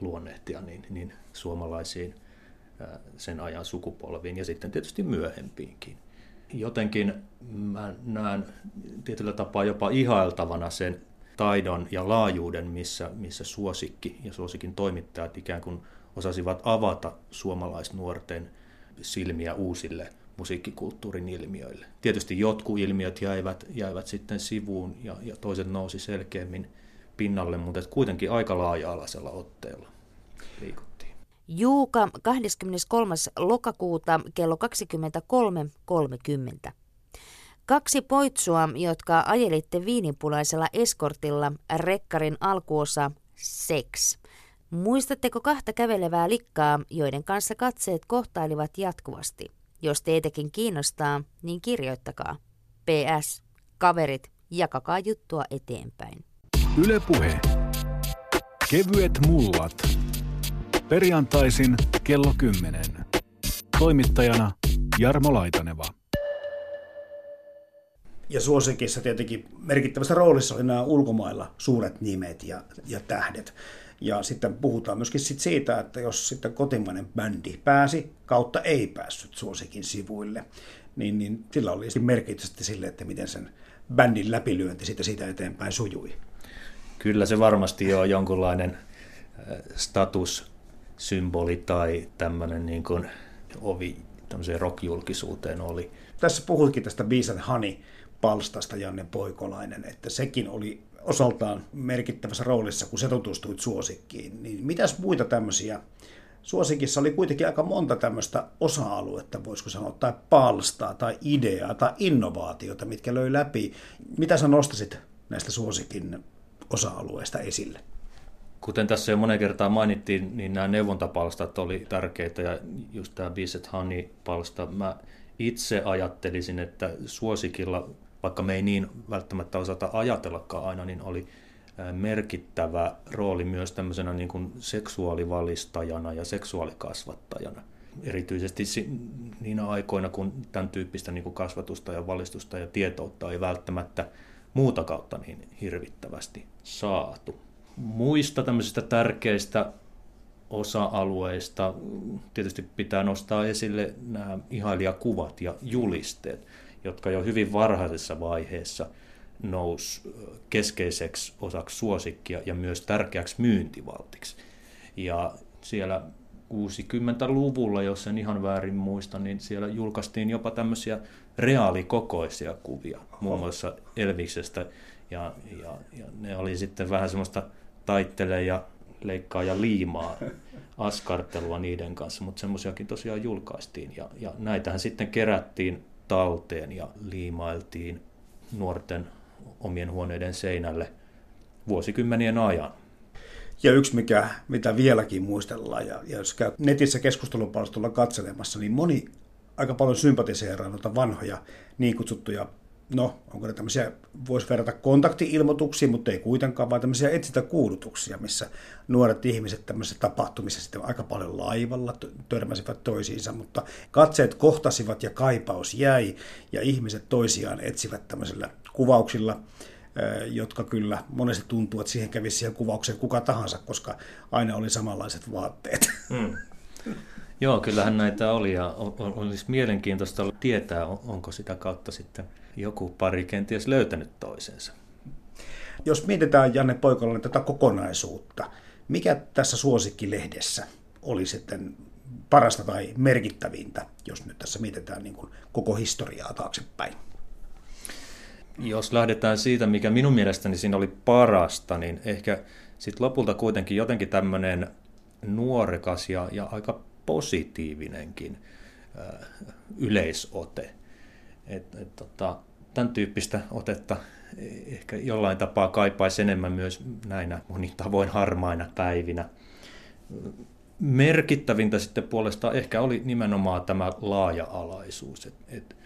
luonnehtia, niin, niin suomalaisiin sen ajan sukupolviin ja sitten tietysti myöhempiinkin. Jotenkin mä näen tietyllä tapaa jopa ihailtavana sen taidon ja laajuuden, missä, missä suosikki ja suosikin toimittajat ikään kuin osasivat avata suomalaisnuorten silmiä uusille musiikkikulttuurin ilmiöille. Tietysti jotkut ilmiöt jäivät, jäivät sitten sivuun ja, ja toiset nousi selkeämmin pinnalle, mutta kuitenkin aika laaja-alaisella otteella liikuttiin. Juuka 23. lokakuuta kello 23.30. Kaksi poitsua, jotka ajelitte viinipulaisella eskortilla, rekkarin alkuosa Sex. Muistatteko kahta kävelevää likkaa, joiden kanssa katseet kohtailivat jatkuvasti? Jos teitäkin kiinnostaa, niin kirjoittakaa. PS. Kaverit, jakakaa juttua eteenpäin. Ylepuhe. Kevyet mullat. Perjantaisin kello 10. Toimittajana Jarmo Laitaneva. Ja suosikissa tietenkin merkittävässä roolissa oli nämä ulkomailla suuret nimet ja, ja tähdet. Ja sitten puhutaan myöskin sit siitä, että jos sitten kotimainen bändi pääsi kautta ei päässyt suosikin sivuille, niin, niin sillä oli merkitystä sille, että miten sen bändin läpilyönti siitä, siitä eteenpäin sujui. Kyllä se varmasti on jonkunlainen äh, statussymboli tai tämmöinen niin kuin ovi tämmöiseen rockjulkisuuteen oli. Tässä puhutkin tästä Bees Honey palstasta Janne Poikolainen, että sekin oli osaltaan merkittävässä roolissa, kun se tutustuit suosikkiin. Niin mitäs muita tämmöisiä Suosikissa oli kuitenkin aika monta tämmöistä osa-aluetta, voisiko sanoa, tai palstaa, tai ideaa, tai innovaatiota, mitkä löi läpi. Mitä sä nostasit näistä Suosikin osa-alueista esille? Kuten tässä jo monen kertaa mainittiin, niin nämä neuvontapalstat oli tärkeitä ja just tämä Visit Honey-palsta. Mä itse ajattelisin, että suosikilla, vaikka me ei niin välttämättä osata ajatellakaan aina, niin oli merkittävä rooli myös tämmöisenä niin kuin seksuaalivalistajana ja seksuaalikasvattajana. Erityisesti niinä aikoina, kun tämän tyyppistä niin kuin kasvatusta ja valistusta ja tietoutta ei välttämättä muuta kautta niin hirvittävästi saatu. Muista tämmöisistä tärkeistä osa-alueista. Tietysti pitää nostaa esille nämä ihailijakuvat ja julisteet, jotka jo hyvin varhaisessa vaiheessa nousi keskeiseksi osaksi suosikkia ja myös tärkeäksi myyntivaltiksi. Ja siellä 60-luvulla, jos en ihan väärin muista, niin siellä julkaistiin jopa tämmöisiä reaalikokoisia kuvia, muun muassa Elviksestä, ja, ja, ja ne oli sitten vähän semmoista taittele ja leikkaa ja liimaa *laughs* askartelua niiden kanssa, mutta semmoisiakin tosiaan julkaistiin, ja, ja näitähän sitten kerättiin talteen ja liimailtiin nuorten omien huoneiden seinälle vuosikymmenien ajan. Ja yksi, mikä, mitä vieläkin muistellaan, ja, ja jos käy netissä keskustelupalstolla katselemassa, niin moni aika paljon sympatiseeraa noita vanhoja niin kutsuttuja, no onko ne tämmöisiä, voisi verrata kontakti-ilmoituksia, mutta ei kuitenkaan, vaan tämmöisiä etsintäkuulutuksia, missä nuoret ihmiset tämmöisissä tapahtumissa sitten aika paljon laivalla törmäsivät toisiinsa, mutta katseet kohtasivat ja kaipaus jäi, ja ihmiset toisiaan etsivät tämmöisillä kuvauksilla, jotka kyllä monesti tuntuu, että siihen kävisi siihen kuvaukseen kuka tahansa, koska aina oli samanlaiset vaatteet. Mm. Joo, kyllähän näitä oli ja olisi mielenkiintoista tietää, onko sitä kautta sitten joku pari kenties löytänyt toisensa. Jos mietitään Janne Poikolainen tätä kokonaisuutta, mikä tässä suosikkilehdessä oli sitten parasta tai merkittävintä, jos nyt tässä mietitään niin kuin koko historiaa taaksepäin? Jos lähdetään siitä, mikä minun mielestäni siinä oli parasta, niin ehkä sitten lopulta kuitenkin jotenkin tämmöinen nuorekas ja, ja aika positiivinenkin yleisote. Et, et, tota, tämän tyyppistä otetta ehkä jollain tapaa kaipaisi enemmän myös näinä monin tavoin harmaina päivinä. Merkittävintä sitten puolestaan ehkä oli nimenomaan tämä laaja-alaisuus, että et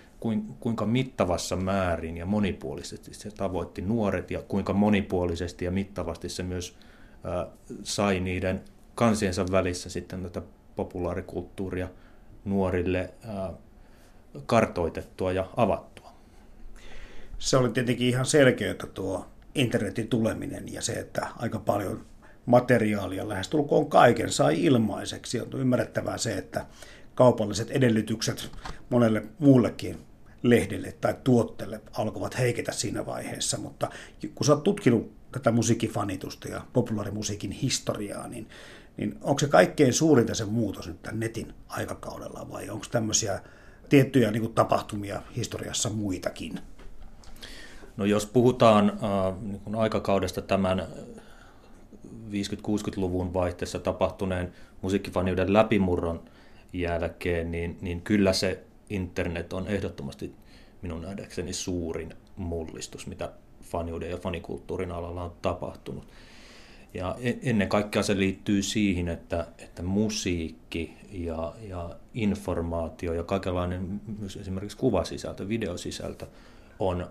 kuinka mittavassa määrin ja monipuolisesti se tavoitti nuoret ja kuinka monipuolisesti ja mittavasti se myös sai niiden kansiensa välissä sitten tätä populaarikulttuuria nuorille kartoitettua ja avattua. Se oli tietenkin ihan selkeää tuo internetin tuleminen ja se, että aika paljon materiaalia lähestulkoon kaiken sai ilmaiseksi. On ymmärrettävää se, että kaupalliset edellytykset monelle muullekin lehdelle tai tuotteelle alkoivat heiketä siinä vaiheessa, mutta kun sä oot tutkinut tätä musiikkifanitusta ja populaarimusiikin historiaa, niin, niin onko se kaikkein suurinta se muutos nyt tämän netin aikakaudella vai onko tämmöisiä tiettyjä niin kuin, tapahtumia historiassa muitakin? No jos puhutaan äh, niin kuin aikakaudesta tämän 50-60-luvun vaihteessa tapahtuneen musiikkifaniuden läpimurron jälkeen, niin, niin kyllä se internet on ehdottomasti minun nähdäkseni suurin mullistus, mitä faniuden ja fanikulttuurin alalla on tapahtunut. Ja e-, ennen kaikkea se liittyy siihen, että, että musiikki ja, ja informaatio ja kaikenlainen myös esimerkiksi kuvasisältö, videosisältö on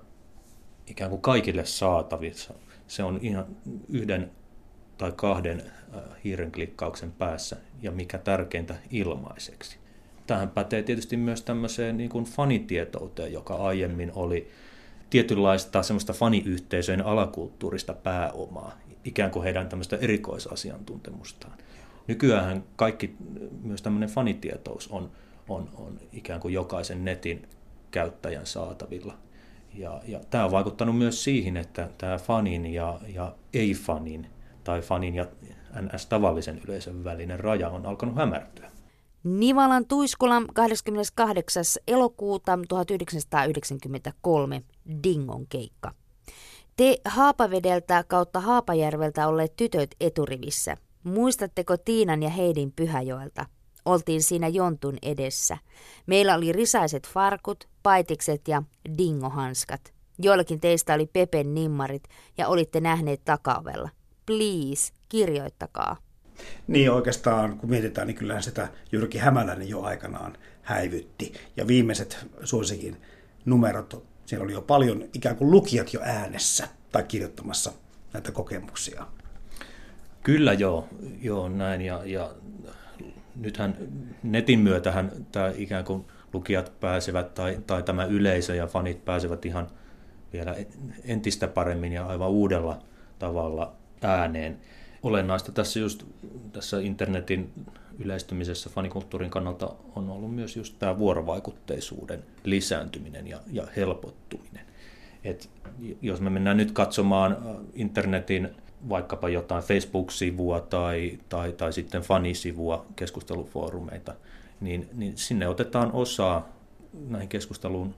ikään kuin kaikille saatavissa. Se on ihan yhden tai kahden hiiren klikkauksen päässä ja mikä tärkeintä ilmaiseksi. Tähän pätee tietysti myös tämmöiseen niin kuin fanitietouteen, joka aiemmin oli tietynlaista semmoista faniyhteisöjen alakulttuurista pääomaa, ikään kuin heidän tämmöistä erikoisasiantuntemustaan. Nykyään kaikki, myös tämmöinen fanitietous on, on, on ikään kuin jokaisen netin käyttäjän saatavilla. Ja, ja tämä on vaikuttanut myös siihen, että tämä fanin ja, ja ei-fanin tai fanin ja NS-tavallisen yleisön välinen raja on alkanut hämärtyä. Nivalan Tuiskula 28. elokuuta 1993 Dingon keikka. Te Haapavedeltä kautta Haapajärveltä olleet tytöt eturivissä. Muistatteko Tiinan ja Heidin Pyhäjoelta? Oltiin siinä jontun edessä. Meillä oli risaiset farkut, paitikset ja dingohanskat. Joillakin teistä oli Pepen nimmarit ja olitte nähneet takaovella. Please, kirjoittakaa. Niin oikeastaan, kun mietitään, niin kyllähän sitä Jyrki Hämäläinen jo aikanaan häivytti. Ja viimeiset suosikin numerot, siellä oli jo paljon ikään kuin lukijat jo äänessä tai kirjoittamassa näitä kokemuksia. Kyllä joo, joo näin. Ja, ja nythän netin myötähän tämä ikään kuin lukijat pääsevät tai, tai tämä yleisö ja fanit pääsevät ihan vielä entistä paremmin ja aivan uudella tavalla ääneen. Olennaista tässä just tässä internetin yleistymisessä fanikulttuurin kannalta on ollut myös just tämä vuorovaikutteisuuden lisääntyminen ja, ja helpottuminen. Et jos me mennään nyt katsomaan äh, internetin vaikkapa jotain Facebook-sivua tai, tai, tai sitten fanisivua, keskustelufoorumeita, niin, niin sinne otetaan osaa näihin keskusteluun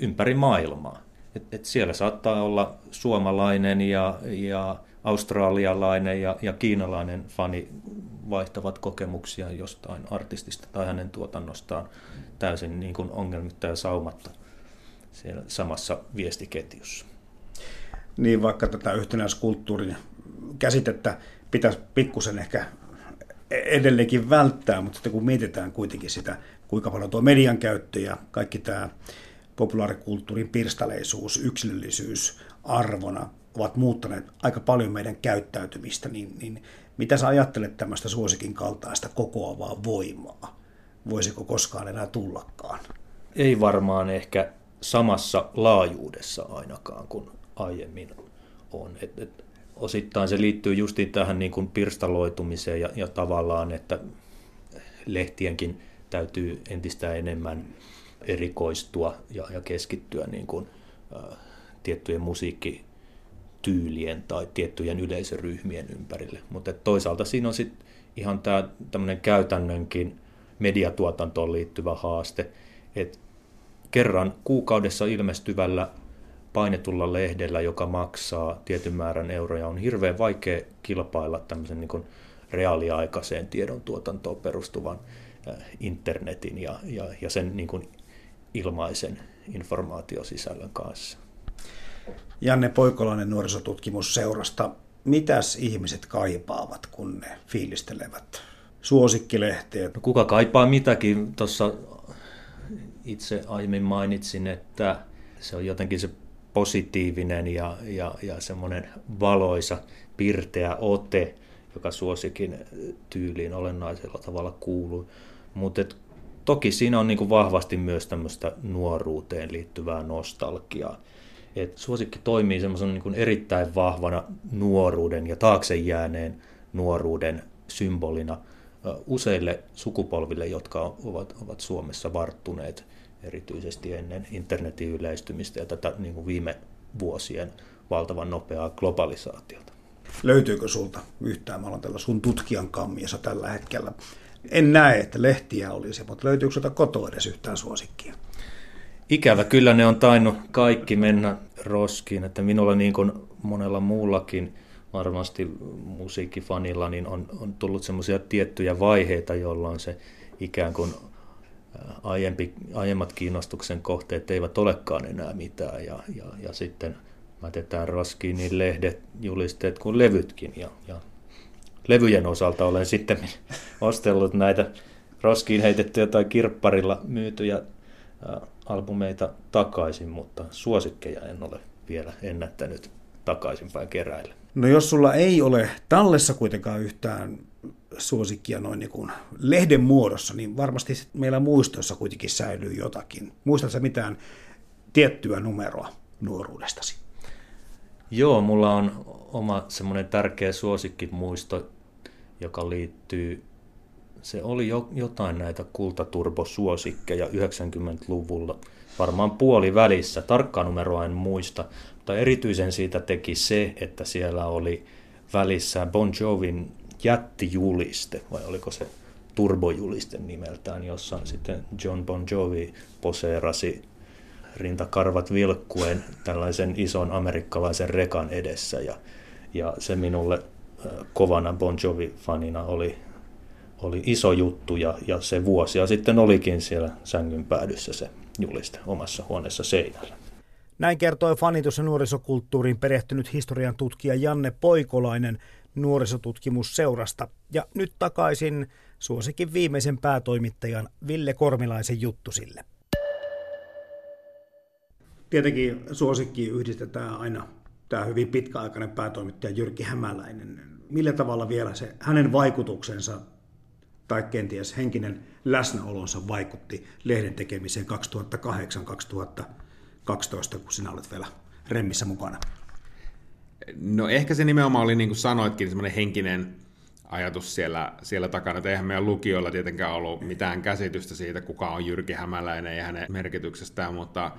ympäri maailmaa. Et, et siellä saattaa olla suomalainen ja, ja australialainen ja, ja kiinalainen fani vaihtavat kokemuksia jostain artistista tai hänen tuotannostaan täysin niin kuin ongelmitta ja saumatta siellä samassa viestiketjussa. Niin vaikka tätä yhtenäiskulttuurin käsitettä pitäisi pikkusen ehkä edelleenkin välttää, mutta sitten kun mietitään kuitenkin sitä, kuinka paljon tuo median käyttö ja kaikki tämä populaarikulttuurin pirstaleisuus, yksilöllisyys arvona ovat muuttaneet aika paljon meidän käyttäytymistä, niin, niin mitä sä ajattelet tämmöistä suosikin kaltaista kokoavaa voimaa? Voisiko koskaan enää tullakaan? Ei varmaan ehkä samassa laajuudessa ainakaan kuin aiemmin on. Et, et osittain se liittyy justiin tähän niin kuin pirstaloitumiseen ja, ja tavallaan, että lehtienkin täytyy entistä enemmän erikoistua ja, ja keskittyä niin kuin, ä, tiettyjen musiikkityylien tai tiettyjen yleisöryhmien ympärille. Mutta toisaalta siinä on sitten ihan tämä käytännönkin mediatuotantoon liittyvä haaste, että kerran kuukaudessa ilmestyvällä painetulla lehdellä, joka maksaa tietyn määrän euroja, on hirveän vaikea kilpailla tämmöisen niin kuin reaaliaikaiseen tiedon tuotantoon perustuvan äh, internetin ja, ja, ja sen niin kuin ilmaisen informaatiosisällön kanssa. Janne Poikolainen nuorisotutkimusseurasta. Mitäs ihmiset kaipaavat, kun ne fiilistelevät suosikkilehteet? No kuka kaipaa mitäkin? Tuossa itse aiemmin mainitsin, että se on jotenkin se positiivinen ja, ja, ja semmoinen valoisa, pirteä ote, joka suosikin tyyliin olennaisella tavalla kuuluu. Mutta toki siinä on niinku vahvasti myös tämmöistä nuoruuteen liittyvää nostalgiaa. Et suosikki toimii semmoisen niinku erittäin vahvana nuoruuden ja taakse jääneen nuoruuden symbolina useille sukupolville, jotka ovat, ovat Suomessa varttuneet erityisesti ennen internetin yleistymistä ja tätä niin kuin viime vuosien valtavan nopeaa globalisaatiota. Löytyykö sulta yhtään, mä olen tällä sun tutkijan kammiassa tällä hetkellä, en näe, että lehtiä olisi, mutta löytyykö sulta kotoa edes yhtään suosikkia? Ikävä kyllä ne on tainnut kaikki mennä roskiin, että minulla niin kuin monella muullakin varmasti musiikkifanilla niin on, on tullut semmoisia tiettyjä vaiheita, jolloin se ikään kuin aiempi, aiemmat kiinnostuksen kohteet eivät olekaan enää mitään ja, ja, ja sitten mätetään roskiin niin lehdet, julisteet kuin levytkin ja, ja levyjen osalta olen sitten *laughs* ostellut näitä roskiin heitettyjä tai kirpparilla myytyjä albumeita takaisin, mutta suosikkeja en ole vielä ennättänyt takaisinpäin keräille. No jos sulla ei ole tallessa kuitenkaan yhtään suosikkia noin niin kuin lehden muodossa, niin varmasti meillä muistoissa kuitenkin säilyy jotakin. Muistatko mitään tiettyä numeroa nuoruudestasi? Joo, mulla on oma semmoinen tärkeä suosikkimuisto, joka liittyy, se oli jo, jotain näitä kultaturbosuosikkeja 90-luvulla, varmaan puoli välissä, tarkkaa numeroa en muista, mutta erityisen siitä teki se, että siellä oli välissä Bon Jovin jättijuliste, vai oliko se turbojuliste nimeltään, jossa sitten John Bon Jovi poseerasi rintakarvat vilkkuen tällaisen ison amerikkalaisen rekan edessä. Ja, ja se minulle kovana Bon Jovi-fanina oli, oli iso juttu ja, ja se vuosia sitten olikin siellä sängyn päädyssä se juliste omassa huoneessa seinällä. Näin kertoi fanitus- ja nuorisokulttuuriin perehtynyt historian tutkija Janne Poikolainen nuorisotutkimusseurasta. Ja nyt takaisin suosikin viimeisen päätoimittajan Ville Kormilaisen juttusille. Tietenkin suosikki yhdistetään aina tämä hyvin pitkäaikainen päätoimittaja Jyrki Hämäläinen. Millä tavalla vielä se hänen vaikutuksensa tai kenties henkinen läsnäolonsa vaikutti lehden tekemiseen 2008-2012, kun sinä olet vielä remmissä mukana? No ehkä se nimenomaan oli, niin kuin sanoitkin, semmoinen henkinen ajatus siellä, siellä takana. Että eihän meidän lukijoilla tietenkään ollut mitään käsitystä siitä, kuka on Jyrki Hämäläinen ja hänen merkityksestään, mutta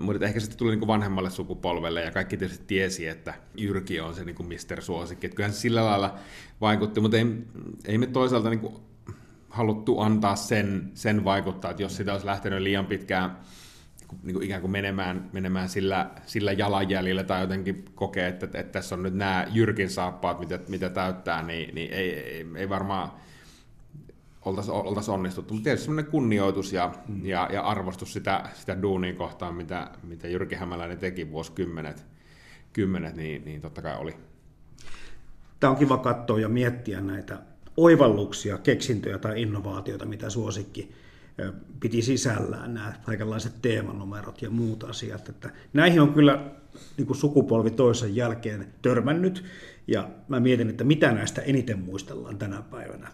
mutta ehkä sitten tuli niin vanhemmalle sukupolvelle ja kaikki tietysti tiesi, että Jyrki on se niin kuin Mr. Suosikki. Kyllähän se sillä lailla vaikutti, mutta ei, ei me toisaalta niin kuin haluttu antaa sen, sen vaikuttaa, että jos sitä olisi lähtenyt liian pitkään niin kuin ikään kuin menemään, menemään sillä, sillä jalanjäljellä tai jotenkin kokee, että, että tässä on nyt nämä Jyrkin saappaat, mitä, mitä täyttää, niin, niin ei, ei, ei varmaan oltaisiin oltais onnistuttu. Mutta tietysti sellainen kunnioitus ja, mm. ja, ja arvostus sitä, sitä duunin kohtaan, mitä, mitä Jyrki Hämäläinen teki vuosikymmenet, kymmenet, niin, niin totta kai oli. Tämä on kiva katsoa ja miettiä näitä oivalluksia, keksintöjä tai innovaatioita, mitä suosikki piti sisällään nämä kaikenlaiset teemanumerot ja muut asiat. Että näihin on kyllä niin kuin sukupolvi toisen jälkeen törmännyt, ja mä mietin, että mitä näistä eniten muistellaan tänä päivänä.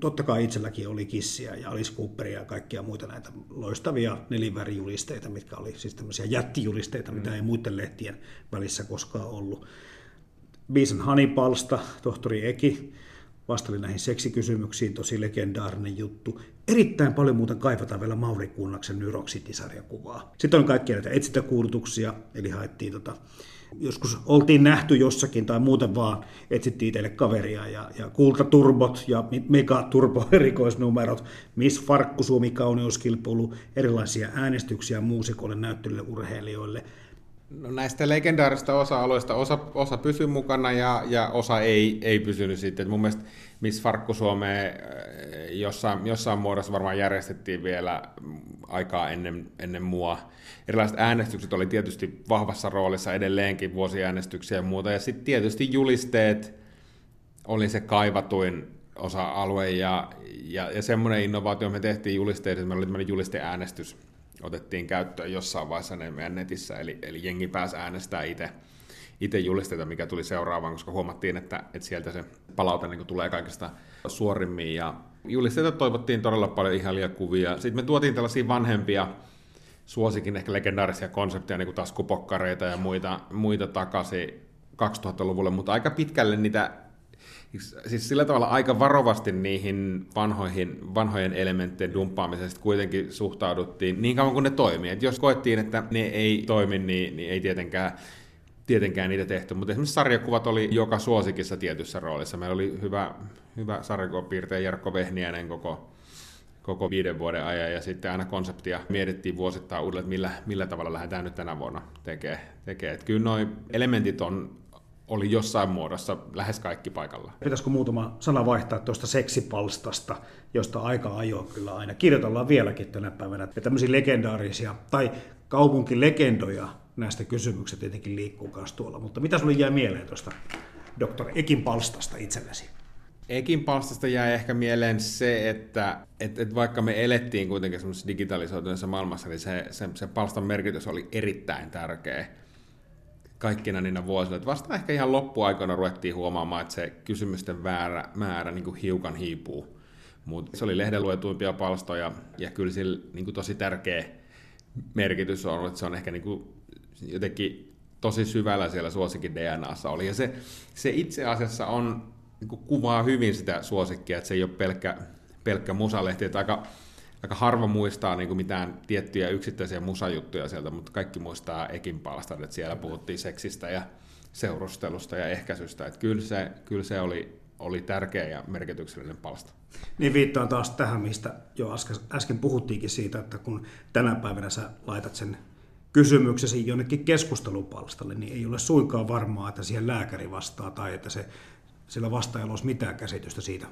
Totta kai itselläkin oli Kissiä ja Alice Cooperia ja kaikkia muita näitä loistavia nelivärijulisteita, mitkä oli siis tämmöisiä jättijulisteita, mm. mitä ei muiden lehtien välissä koskaan ollut. Biisan Hanipalsta, tohtori Eki, vastaili näihin seksikysymyksiin, tosi legendaarinen juttu. Erittäin paljon muuten kaivataan vielä Mauri Kunnaksen Nyroksit-sarjakuvaa. Sitten on kaikkia näitä etsintäkuulutuksia, eli haettiin tota, joskus oltiin nähty jossakin tai muuten vaan etsittiin teille kaveria ja, ja kultaturbot ja megaturbo *laughs* erikoisnumerot, Miss Farkku Suomi kauneuskilpailu, erilaisia äänestyksiä muusikoille, näyttelyille, urheilijoille – No näistä legendaarista osa-alueista osa, osa pysyi mukana ja, ja osa ei, ei pysynyt sitten. Et mun mielestä Miss Farkku Suomeen äh, jossain, jossain muodossa varmaan järjestettiin vielä aikaa ennen, ennen mua. Erilaiset äänestykset oli tietysti vahvassa roolissa edelleenkin, vuosiäänestyksiä ja muuta. Ja sitten tietysti julisteet oli se kaivatuin osa-alue ja, ja, ja semmoinen innovaatio me tehtiin julisteet, että meillä oli tämmöinen julisteäänestys otettiin käyttöön jossain vaiheessa meidän netissä, eli, eli jengi pääsi äänestää itse itse julisteita, mikä tuli seuraavaan, koska huomattiin, että, että sieltä se palaute niin tulee kaikista suorimmin. Ja julisteita toivottiin todella paljon ihalia kuvia. Sitten me tuotiin tällaisia vanhempia, suosikin ehkä legendaarisia konsepteja, niin kuin taskupokkareita ja muita, muita takaisin 2000-luvulle, mutta aika pitkälle niitä siis sillä tavalla aika varovasti niihin vanhoihin, vanhojen elementtien dumppaamisesta kuitenkin suhtauduttiin niin kauan kuin ne toimii. Et jos koettiin, että ne ei toimi, niin, niin ei tietenkään, tietenkään niitä tehty. Mutta esimerkiksi sarjakuvat oli joka suosikissa tietyssä roolissa. Meillä oli hyvä, hyvä sarjakuvapiirtejä Jarkko Vehniäinen koko, koko viiden vuoden ajan, ja sitten aina konseptia mietittiin vuosittain uudelleen, että millä, millä tavalla lähdetään nyt tänä vuonna tekemään. Tekee. Että kyllä nuo elementit on oli jossain muodossa lähes kaikki paikalla. Pitäisikö muutama sana vaihtaa tuosta seksipalstasta, josta aika ajoin kyllä aina kirjoitellaan vieläkin tänä päivänä, että tämmöisiä legendaarisia tai kaupunkilegendoja näistä kysymyksistä tietenkin liikkuu myös tuolla. Mutta mitä sinulle jää mieleen tuosta Dr. Ekin palstasta itsellesi? Ekin palstasta jää ehkä mieleen se, että, että, että vaikka me elettiin kuitenkin semmoisessa digitalisoituneessa maailmassa, niin se, se, se palstan merkitys oli erittäin tärkeä kaikkina niinä vuosina. Että vasta ehkä ihan loppuaikoina ruvettiin huomaamaan, että se kysymysten määrä, määrä niin kuin hiukan hiipuu. Mutta se oli lehden luetuimpia palstoja, ja kyllä sillä niin kuin tosi tärkeä merkitys on, että se on ehkä niin kuin jotenkin tosi syvällä siellä suosikin DNAssa oli. Ja se, se itse asiassa on, niin kuin kuvaa hyvin sitä suosikkia, että se ei ole pelkkä, pelkkä musalehti. Että aika, aika harva muistaa niin kuin mitään tiettyjä yksittäisiä musajuttuja sieltä, mutta kaikki muistaa Ekin palstan, että siellä puhuttiin seksistä ja seurustelusta ja ehkäisystä. Että kyllä se, kyllä se oli, oli tärkeä ja merkityksellinen palsta. Niin viittaan taas tähän, mistä jo äsken, äsken puhuttiinkin siitä, että kun tänä päivänä sä laitat sen kysymyksesi jonnekin keskustelupalstalle, niin ei ole suinkaan varmaa, että siihen lääkäri vastaa tai että se sillä vastaajalla olisi mitään käsitystä siitä,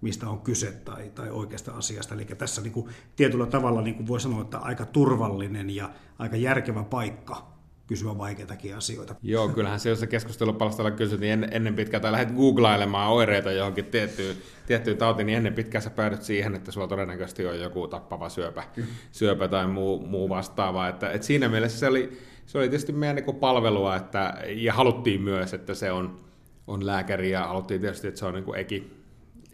mistä on kyse tai, tai oikeasta asiasta. Eli tässä niin kuin, tietyllä tavalla niin kuin voi sanoa, että aika turvallinen ja aika järkevä paikka kysyä vaikeitakin asioita. *laughs* Joo, kyllähän se, jos se keskustelupalstalla kysyt, niin ennen, ennen pitkää, tai lähdet googlailemaan oireita johonkin tiettyyn, tiettyyn tautiin, niin ennen pitkää sä päädyt siihen, että sulla todennäköisesti on joku tappava syöpä, syöpä tai muu, muu vastaava. Että, että siinä mielessä se oli, se oli tietysti meidän niin palvelua, että, ja haluttiin myös, että se on, on lääkäri, ja haluttiin tietysti, että se on niin kuin eki,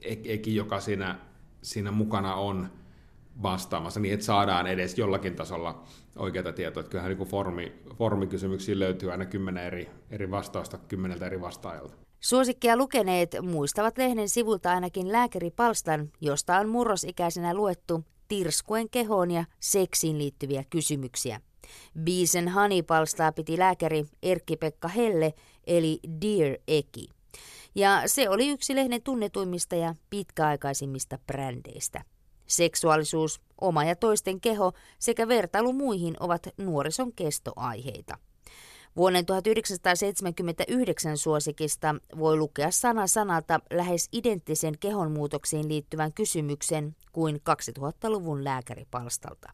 eki, joka siinä, siinä mukana on vastaamassa, niin että saadaan edes jollakin tasolla oikeita tietoa. Että kyllähän niin formi, formikysymyksiin löytyy aina kymmenen eri, eri vastausta kymmeneltä eri vastaajalta. Suosikkia lukeneet muistavat lehden sivulta ainakin lääkäripalstan, josta on murrosikäisenä luettu tirskuen kehoon ja seksiin liittyviä kysymyksiä. Biisen Honey-palstaa piti lääkäri Erkki-Pekka Helle, eli Dear Eki. Ja se oli yksi lehden tunnetuimmista ja pitkäaikaisimmista brändeistä. Seksuaalisuus, oma ja toisten keho sekä vertailu muihin ovat nuorison kestoaiheita. Vuoden 1979 suosikista voi lukea sana sanalta lähes identtisen kehonmuutoksiin liittyvän kysymyksen kuin 2000-luvun lääkäripalstalta.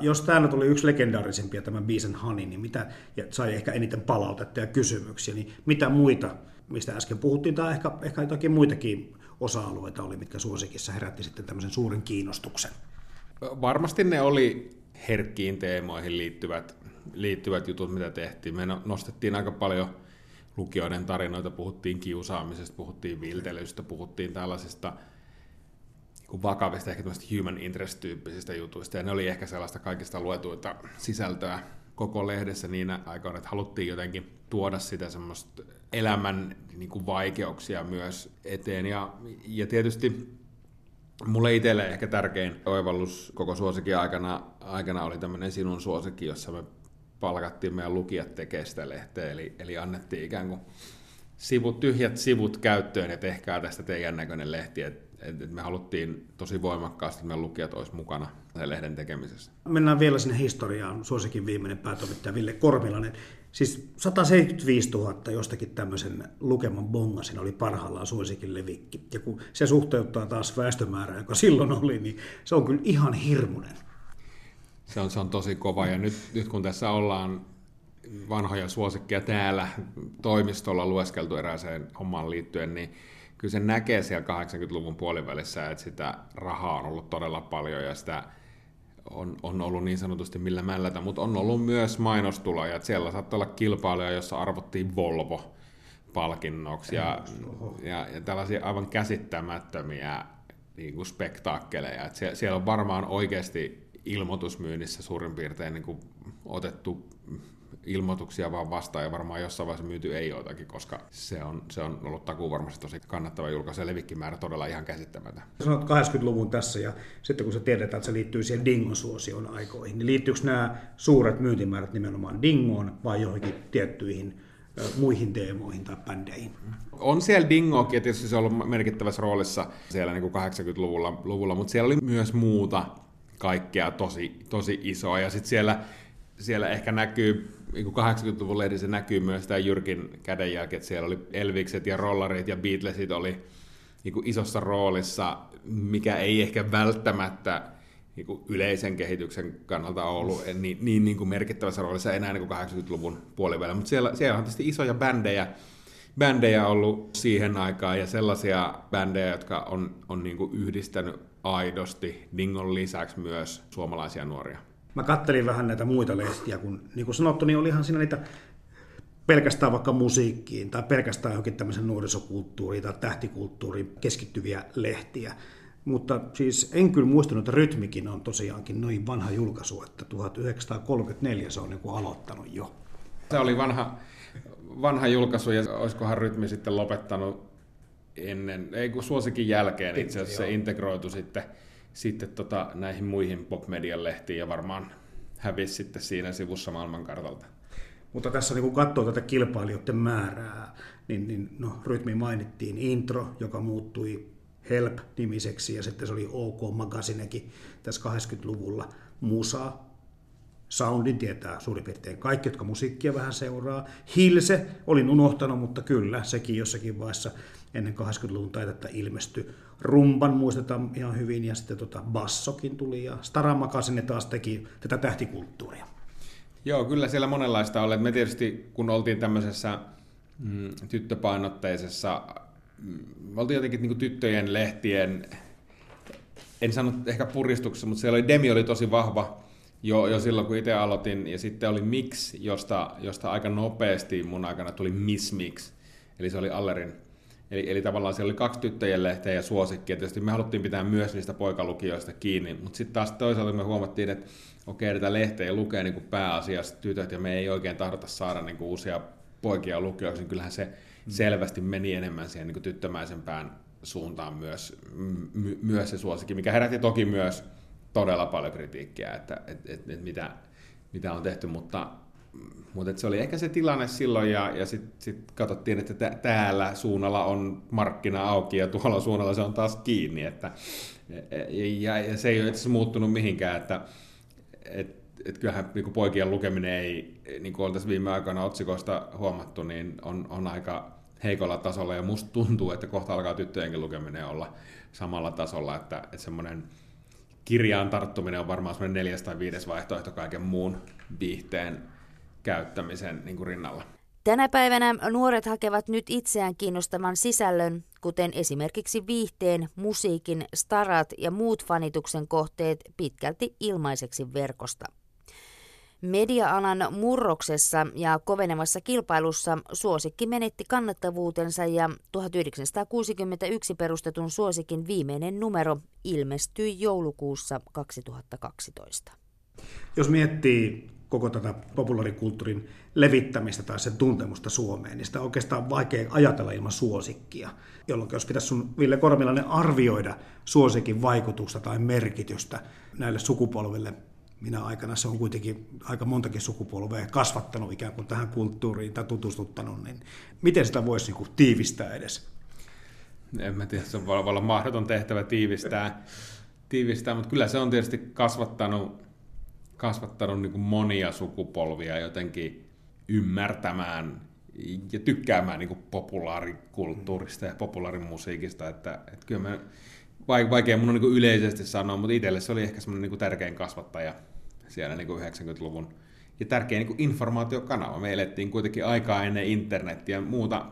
Jos tämä tuli yksi legendaarisimpia, tämä Bees Honey, niin mitä, ja sai ehkä eniten palautetta ja kysymyksiä, niin mitä muita, mistä äsken puhuttiin, tai ehkä, ehkä jotakin muitakin osa-alueita oli, mitkä suosikissa herätti sitten tämmöisen suuren kiinnostuksen? Varmasti ne oli herkkiin teemoihin liittyvät, liittyvät jutut, mitä tehtiin. Me no, nostettiin aika paljon lukijoiden tarinoita, puhuttiin kiusaamisesta, puhuttiin viltelystä, puhuttiin tällaisista niin vakavista, ehkä human interest-tyyppisistä jutuista, ja ne oli ehkä sellaista kaikista luetuita sisältöä koko lehdessä niinä aikoina, että haluttiin jotenkin tuoda sitä semmoista elämän niin kuin vaikeuksia myös eteen. Ja, ja tietysti mulle itselle ehkä tärkein oivallus koko suosikin aikana, aikana oli tämmöinen sinun suosikki, jossa me palkattiin meidän lukijat tekemään sitä lehteä, eli, eli annettiin ikään kuin sivut, tyhjät sivut käyttöön, ja tehkää tästä teidän näköinen lehti, että et me haluttiin tosi voimakkaasti, että meidän lukijat olisi mukana sen lehden tekemisessä. Mennään vielä sinne historiaan. Suosikin viimeinen päätoimittaja Ville Kormilainen. Siis 175 000 jostakin tämmöisen lukeman bongasin oli parhaillaan suosikin levikki. Ja kun se suhteuttaa taas väestömäärää, joka silloin oli, niin se on kyllä ihan hirmuinen. Se on, se on tosi kova ja nyt, nyt kun tässä ollaan vanhoja suosikkeja täällä toimistolla lueskeltu erääseen hommaan liittyen, niin kyllä se näkee siellä 80-luvun puolivälissä, että sitä rahaa on ollut todella paljon ja sitä on, on ollut niin sanotusti millä mällätä, mutta on ollut myös mainostuloja, siellä saattaa olla kilpailuja, jossa arvottiin Volvo palkinnoksi ja, ja, ja tällaisia aivan käsittämättömiä niin kuin spektaakkeleja. Että siellä, siellä on varmaan oikeasti ilmoitusmyynnissä suurin piirtein niin kuin otettu ilmoituksia vaan vastaan ja varmaan jossain vaiheessa myyty ei joitakin, koska se on, se on ollut takuu varmasti tosi kannattava julkaisu ja levikkimäärä todella ihan käsittämätön. Sanoit 80-luvun tässä ja sitten kun se tiedetään, että se liittyy siihen Dingo-suosion aikoihin, niin liittyykö nämä suuret myyntimäärät nimenomaan Dingoon vai johonkin tiettyihin muihin teemoihin tai bändeihin. On siellä Dingokin, ja tietysti se on ollut merkittävässä roolissa siellä niin kuin 80-luvulla, luvulla, mutta siellä oli myös muuta kaikkea tosi, tosi isoa, ja sitten siellä, siellä ehkä näkyy niin 80-luvun lehdissä näkyy myös tämä Jyrkin kädenjälki, että siellä oli Elvikset ja Rollarit ja Beatlesit oli niin kuin isossa roolissa, mikä ei ehkä välttämättä niin kuin yleisen kehityksen kannalta ollut niin, niin, niin kuin merkittävässä roolissa enää niin kuin 80-luvun puolivälillä, mutta siellä, siellä on tietysti isoja bändejä, bändejä ollut siihen aikaan ja sellaisia bändejä, jotka on, on niin kuin yhdistänyt aidosti Dingon lisäksi myös suomalaisia nuoria mä kattelin vähän näitä muita lehtiä, kun niin kuin sanottu, niin olihan siinä niitä pelkästään vaikka musiikkiin tai pelkästään johonkin tämmöisen nuorisokulttuuriin tai tähtikulttuuriin keskittyviä lehtiä. Mutta siis en kyllä muistanut, että Rytmikin on tosiaankin noin vanha julkaisu, että 1934 se on niin kuin aloittanut jo. Se oli vanha, vanha julkaisu ja olisikohan Rytmi sitten lopettanut ennen, ei kun suosikin jälkeen itse asiassa se integroitu sitten sitten tota, näihin muihin pop-median lehtiin ja varmaan hävisi sitten siinä sivussa maailmankartalta. Mutta tässä niin kun katsoo tätä kilpailijoiden määrää, niin, niin no, rytmi mainittiin intro, joka muuttui Help-nimiseksi ja sitten se oli OK Magazinekin tässä 80-luvulla. Musa, Soundin tietää suurin piirtein kaikki, jotka musiikkia vähän seuraa. Hilse, olin unohtanut, mutta kyllä, sekin jossakin vaiheessa ennen 80-luvun taitetta ilmestyi. Rumban muistetaan ihan hyvin ja sitten tota bassokin tuli ja Staramaka sinne taas teki tätä tähtikulttuuria. Joo, kyllä siellä monenlaista oli. Me tietysti, kun oltiin tämmöisessä mm, tyttöpainotteisessa, mm, me oltiin jotenkin niin tyttöjen lehtien, en sano ehkä puristuksessa, mutta siellä oli, Demi oli tosi vahva jo, jo silloin, kun itse aloitin, ja sitten oli Mix, josta, josta aika nopeasti mun aikana tuli Miss Mix, eli se oli Allerin. Eli, eli tavallaan siellä oli kaksi tyttöjen lehteä ja suosikkia. Tietysti me haluttiin pitää myös niistä poikalukijoista kiinni, mutta sitten taas toisaalta me huomattiin, että okei, tätä lehteä lukee niin kuin pääasiassa tytöt, ja me ei oikein tahdota saada niin kuin uusia poikia lukijoiksi, niin kyllähän se mm. selvästi meni enemmän siihen niin kuin tyttömäisempään suuntaan myös, my, myös se suosikki, mikä herätti toki myös todella paljon kritiikkiä, että et, et, et mitä, mitä on tehty, mutta, mutta se oli ehkä se tilanne silloin, ja, ja sitten sit katsottiin, että tä, täällä suunnalla on markkina auki, ja tuolla suunnalla se on taas kiinni, että, ja, ja se ei ole itse muuttunut mihinkään, että et, et kyllähän niin poikien lukeminen ei, niin kuin tässä viime aikoina otsikoista huomattu, niin on, on aika heikolla tasolla, ja musta tuntuu, että kohta alkaa tyttöjenkin lukeminen olla samalla tasolla, että, että semmoinen kirjaan tarttuminen on varmaan semmoinen neljäs tai viides vaihtoehto kaiken muun viihteen käyttämisen niin kuin rinnalla. Tänä päivänä nuoret hakevat nyt itseään kiinnostavan sisällön, kuten esimerkiksi viihteen, musiikin, starat ja muut fanituksen kohteet pitkälti ilmaiseksi verkosta. Media-alan murroksessa ja kovenevassa kilpailussa suosikki menetti kannattavuutensa ja 1961 perustetun suosikin viimeinen numero ilmestyi joulukuussa 2012. Jos miettii koko tätä populaarikulttuurin levittämistä tai sen tuntemusta Suomeen, niin sitä on oikeastaan vaikea ajatella ilman suosikkia. Jolloin jos pitäisi sun Ville Kormilainen arvioida suosikin vaikutusta tai merkitystä näille sukupolville, minä aikana se on kuitenkin aika montakin sukupolvea kasvattanut ikään kuin tähän kulttuuriin tai tutustuttanut, niin miten sitä voisi niin tiivistää edes? En mä tiedä, se voi olla mahdoton tehtävä tiivistää, tiivistää mutta kyllä se on tietysti kasvattanut, kasvattanut niin kuin monia sukupolvia jotenkin ymmärtämään ja tykkäämään niin kuin populaarikulttuurista ja populaarimusiikista, että, että kyllä mä vaikea mun on niin yleisesti sanoa, mutta itselle se oli ehkä semmoinen niin tärkein kasvattaja siellä niin 90-luvun. Ja tärkein niin informaatiokanava. Me elettiin kuitenkin aikaa ennen internetiä ja muuta,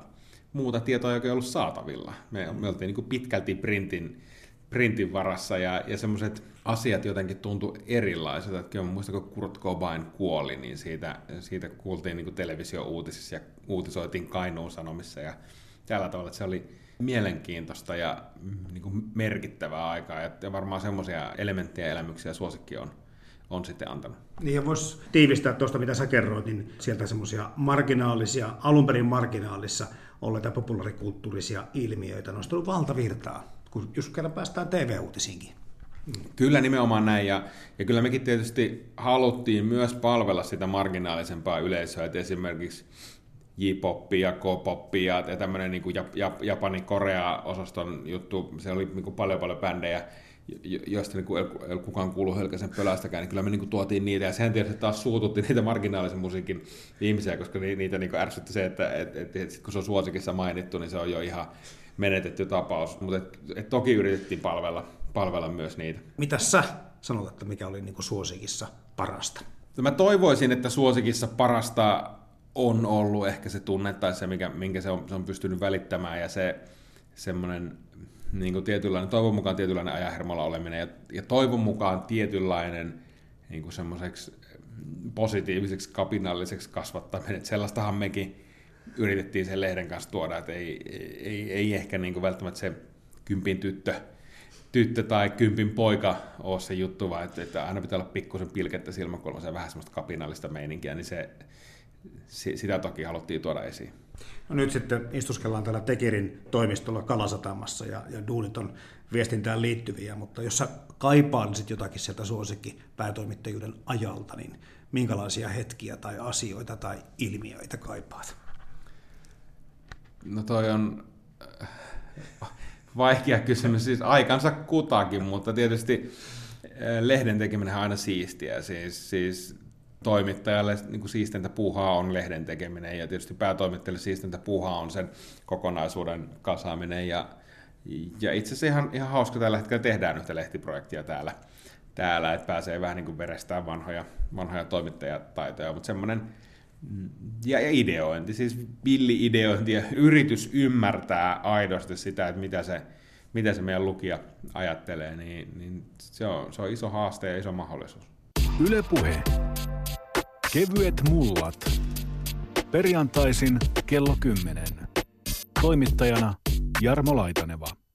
muuta tietoa, joka ei ollut saatavilla. Me, me oltiin niin pitkälti printin, printin varassa ja, ja semmoiset asiat jotenkin tuntui erilaisilta. Että kyllä muistan, kun Kurt Cobain kuoli, niin siitä, siitä kuultiin niin televisio-uutisissa ja uutisoitiin Kainuun Sanomissa ja tällä tavalla, että se oli mielenkiintoista ja mm, niin kuin merkittävää aikaa. Ja varmaan semmoisia elementtejä ja elämyksiä suosikki on, on sitten antanut. Niin ja voisi tiivistää tuosta, mitä sä kerroit, niin sieltä semmoisia marginaalisia, alun perin marginaalissa olleita populaarikulttuurisia ilmiöitä tullut valtavirtaa, kun jos kerran päästään TV-uutisiinkin. Kyllä nimenomaan näin, ja, ja kyllä mekin tietysti haluttiin myös palvella sitä marginaalisempaa yleisöä, että esimerkiksi J-poppia, K-poppia ja tämmöinen niin Jap- Japani-Korea-osaston juttu, se oli niin kuin paljon paljon bändejä, joista niin kuin ei kukaan kuulu hölkäsen pölästäkään, niin kyllä me niin kuin tuotiin niitä, ja sehän tietysti taas suututti niitä marginaalisen musiikin ihmisiä, koska niitä niin kuin ärsytti se, että et, et, et, kun se on suosikissa mainittu, niin se on jo ihan menetetty tapaus, mutta et, et toki yritettiin palvella, palvella myös niitä. Mitä sä sanot, että mikä oli niin kuin suosikissa parasta? Mä toivoisin, että suosikissa parasta on ollut ehkä se tunne tai se, mikä, minkä se on, se on pystynyt välittämään ja se semmoinen niin kuin tietynlainen, toivon mukaan tietynlainen ajahermolla oleminen ja, ja toivon mukaan tietynlainen niin kuin semmoiseksi positiiviseksi kapinalliseksi kasvattaminen. Että sellaistahan mekin yritettiin sen lehden kanssa tuoda, että ei, ei, ei ehkä niin kuin välttämättä se kympin tyttö, tyttö tai kympin poika ole se juttu, vaan että, että aina pitää olla pikkusen pilkettä silmäkulmassa ja vähän semmoista kapinallista meininkiä, niin se, sitä toki haluttiin tuoda esiin. No nyt sitten istuskellaan täällä Tekirin toimistolla Kalasatamassa ja, ja duunit on viestintään liittyviä, mutta jos sä kaipailisit jotakin sieltä suosikki päätoimittajuuden ajalta, niin minkälaisia hetkiä tai asioita tai ilmiöitä kaipaat? No toi on vaikea kysymys, siis aikansa kutakin, mutta tietysti äh, lehden tekeminen on aina siistiä. Siis, siis toimittajalle niin kuin siistintä puuhaa on lehden tekeminen. Ja tietysti päätoimittajalle siistintä puuhaa on sen kokonaisuuden kasaaminen. Ja, ja itse asiassa ihan, ihan hauska tällä hetkellä tehdään yhtä lehtiprojektia täällä, täällä että pääsee vähän niin kuin verestään vanhoja, vanhoja toimittajataitoja, mutta semmoinen ja, ideointi, siis villi-ideointi ja yritys ymmärtää aidosti sitä, että mitä se, mitä se meidän lukija ajattelee, niin, niin se, on, se on iso haaste ja iso mahdollisuus. Ylepuhe. Kevyet mullat. Perjantaisin kello 10. Toimittajana Jarmo Laitaneva.